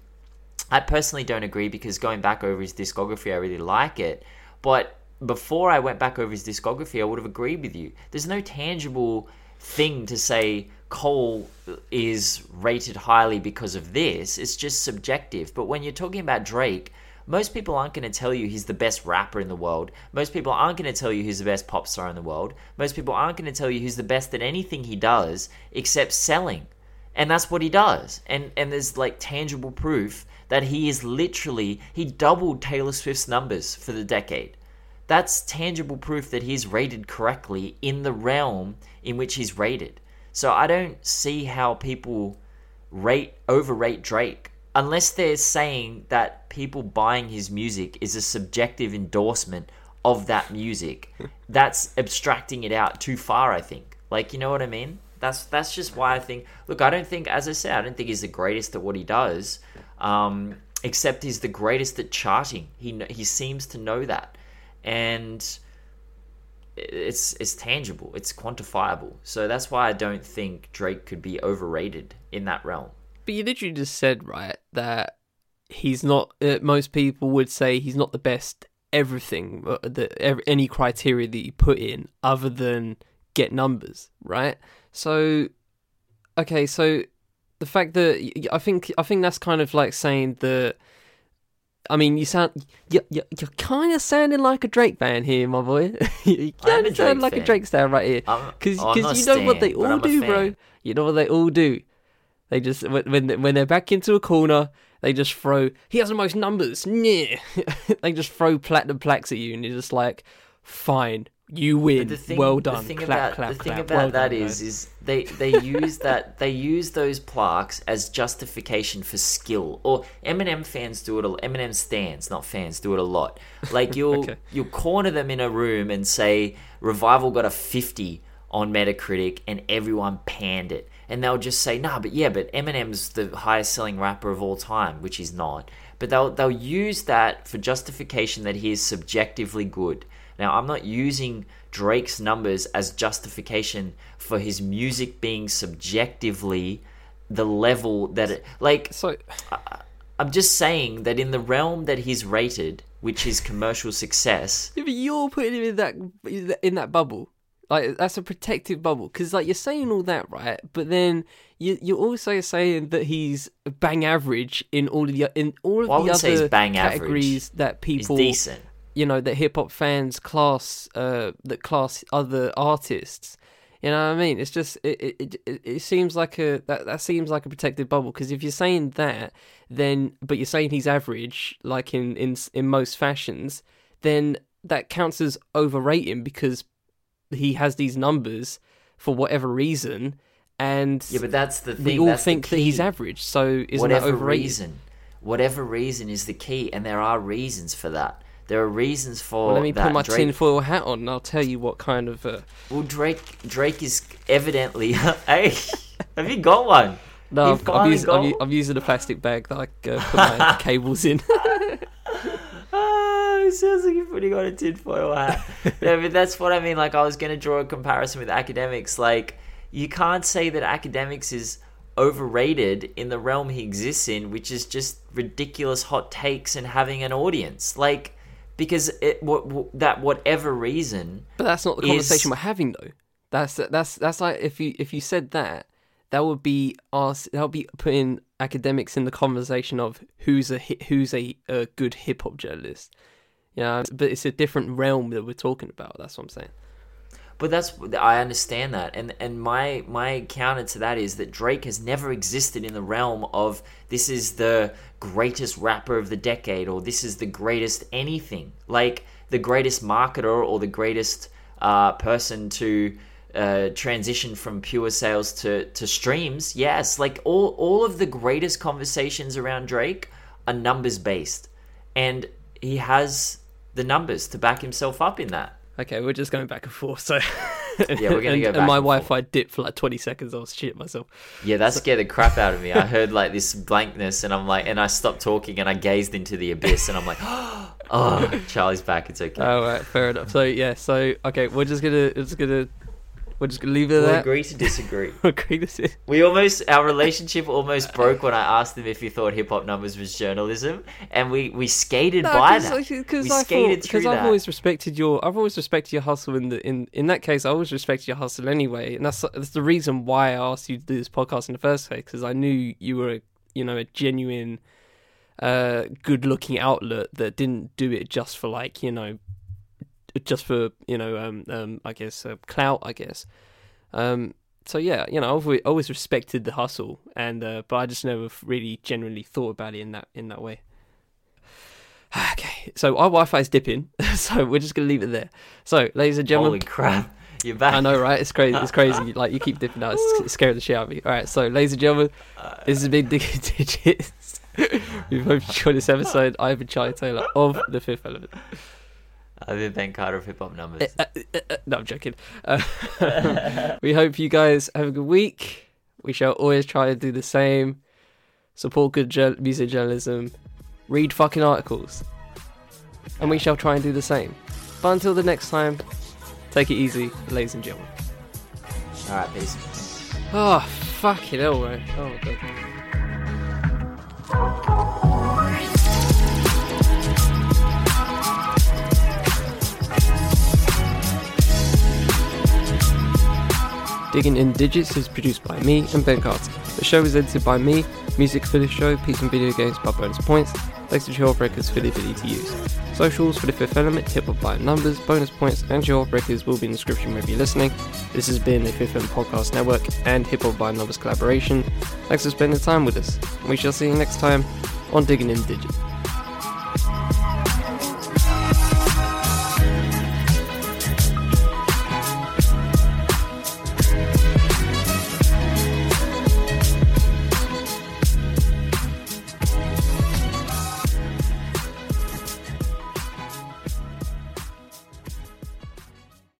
I personally don't agree because going back over his discography, I really like it. But before I went back over his discography, I would have agreed with you. There's no tangible thing to say Cole is rated highly because of this. It's just subjective. But when you're talking about Drake, most people aren't going to tell you he's the best rapper in the world. Most people aren't going to tell you he's the best pop star in the world. Most people aren't going to tell you he's the best at anything he does except selling and that's what he does and and there's like tangible proof that he is literally he doubled taylor swift's numbers for the decade that's tangible proof that he's rated correctly in the realm in which he's rated so i don't see how people rate overrate drake unless they're saying that people buying his music is a subjective endorsement of that music that's abstracting it out too far i think like you know what i mean that's that's just why I think. Look, I don't think, as I said, I don't think he's the greatest at what he does. Um, except he's the greatest at charting. He he seems to know that, and it's it's tangible. It's quantifiable. So that's why I don't think Drake could be overrated in that realm. But you literally just said right that he's not. Uh, most people would say he's not the best everything uh, that ev- any criteria that you put in other than get numbers, right? So, okay, so the fact that I think I think that's kind of like saying that. I mean, you sound you you you're kind of sounding like a Drake fan here, my boy. you kind of sound like a. Drake star right here. Because not you know what they all do, bro. You know what they all do. They just when when when they're back into a corner, they just throw. He has the most numbers. Yeah, they just throw platinum plaques at you, and you're just like, fine, you win. the thing, well done. The thing clap, about clap, the thing clap. about Well that done, is, is they they use that they use those plaques as justification for skill. Or Eminem fans do it. Eminem stands, not fans, do it a lot. Like you'll Okay. you'll corner them in a room and say Revival got a fifty on Metacritic, and everyone panned it. And they'll just say, nah, but yeah, but Eminem's the highest selling rapper of all time, which he's not. But they'll they'll use that for justification that he is subjectively good. Now, I'm not using Drake's numbers as justification for his music being subjectively the level that it like so. I'm just saying that in the realm that he's rated, which is commercial success, Yeah, but you're putting him in that in that bubble. Like that's a protective bubble because like you're saying all that right, but then you you're also saying that he's bang average in all of the in all of Well, the wouldn't say he's other categories that he's people decent. You know that hip hop fans class uh that class other artists. You know what I mean? It's just it it, it, it seems like a that, that seems like a protected bubble because if you're saying that, then but you're saying he's average, like in in in most fashions, then that counts as overrating because he has these numbers for whatever reason, and Yeah, but that's the thing. we all that's think that he's average. So isn't whatever that overrated? reason, whatever reason is the key, and there are reasons for that. There are reasons for Well, let me that. put my Drake, tinfoil hat on, and I'll tell you what kind of. Uh... Well, Drake, Drake is evidently. hey, have you got one? No, I've, I'm, using, I'm, got u- I'm using a plastic bag that I uh, put my cables in. Ah, it sounds like you're putting on a tinfoil hat. no, but that's what I mean. Like, I was going to draw a comparison with Akademiks. Like, you can't say that Akademiks is overrated in the realm he exists in, which is just ridiculous hot takes and having an audience. Like, because it what, what that whatever reason. But that's not the is- conversation we're having, though. That's that's that's like if you if you said that, that would be us. That would be putting Akademiks in the conversation of who's a who's a, a good hip hop journalist. Yeah, but it's a different realm that we're talking about. That's what I'm saying. But that's I understand that, and and my my counter to that is that Drake has never existed in the realm of this is the greatest rapper of the decade or this is the greatest anything, like the greatest marketer or the greatest uh, person to uh, transition from pure sales to to streams. Yes, like all all of the greatest conversations around Drake are numbers based, and he has the numbers to back himself up in that. Okay, we're just going back and forth. So Yeah, we're gonna and, go And my and. Wi-Fi dipped for like 20 seconds. I was shit myself. Yeah, that scared the crap out of me. I heard like this blankness, and I'm like, and I stopped talking, and I gazed into the abyss, and I'm like, oh, Charlie's back. It's okay. All right, fair enough. So yeah, so okay, we're just gonna we're just gonna we're just gonna leave it we'll that. agree to disagree. Agree to see. We almost our relationship almost broke when I asked him if he thought hip hop numbers was journalism, and we we skated by that. Because we I skated thought, because I've always respected your, I've always respected your hustle. In the in in that case, I always respected your hustle anyway, and that's that's the reason why I asked you to do this podcast in the first place. Because I knew you were, a, you know, a genuine, uh, good-looking outlet that didn't do it just for like you know, just for you know, um, um, I guess uh, clout, I guess. Um, so yeah, you know, I've always, respected the hustle, and uh, but I just never really genuinely thought about it in that in that way. Okay, so our Wi-Fi is dipping, so we're just gonna leave it there. So, ladies and gentlemen, Holy crap! You're back. I know, right? It's crazy. It's crazy. Like you keep dipping out, it's, it's scaring the shit out of me. All right, so, ladies and gentlemen, this has been Digging Digits. we hope you enjoyed this episode. I've been Charlie Taylor of The Fifth Element. I've been Ben Carter of hip hop numbers. Uh, uh, uh, no, I'm joking. Uh, we hope you guys have a good week. We shall always try to do the same. Support good jour- music journalism. Read fucking articles. And we shall try and do the same. But until the next time, take it easy, ladies and gentlemen. All right, peace. Oh, fucking hell, right? Oh, God. Digging in Digits is produced by me and Ben Carter. The show is edited by me. Music for the show, Peace and Video Games by Bonus Points. Thanks to Chill Breakers for the ability to use. Socials for the fifth element, hip hop by numbers, bonus points, and Breakers will be in the description wherever you're listening. This has been a Fifth Element Podcast Network and Hip Hop by Numbers collaboration. Thanks for spending time with us. We shall see you next time on Digging in Digits.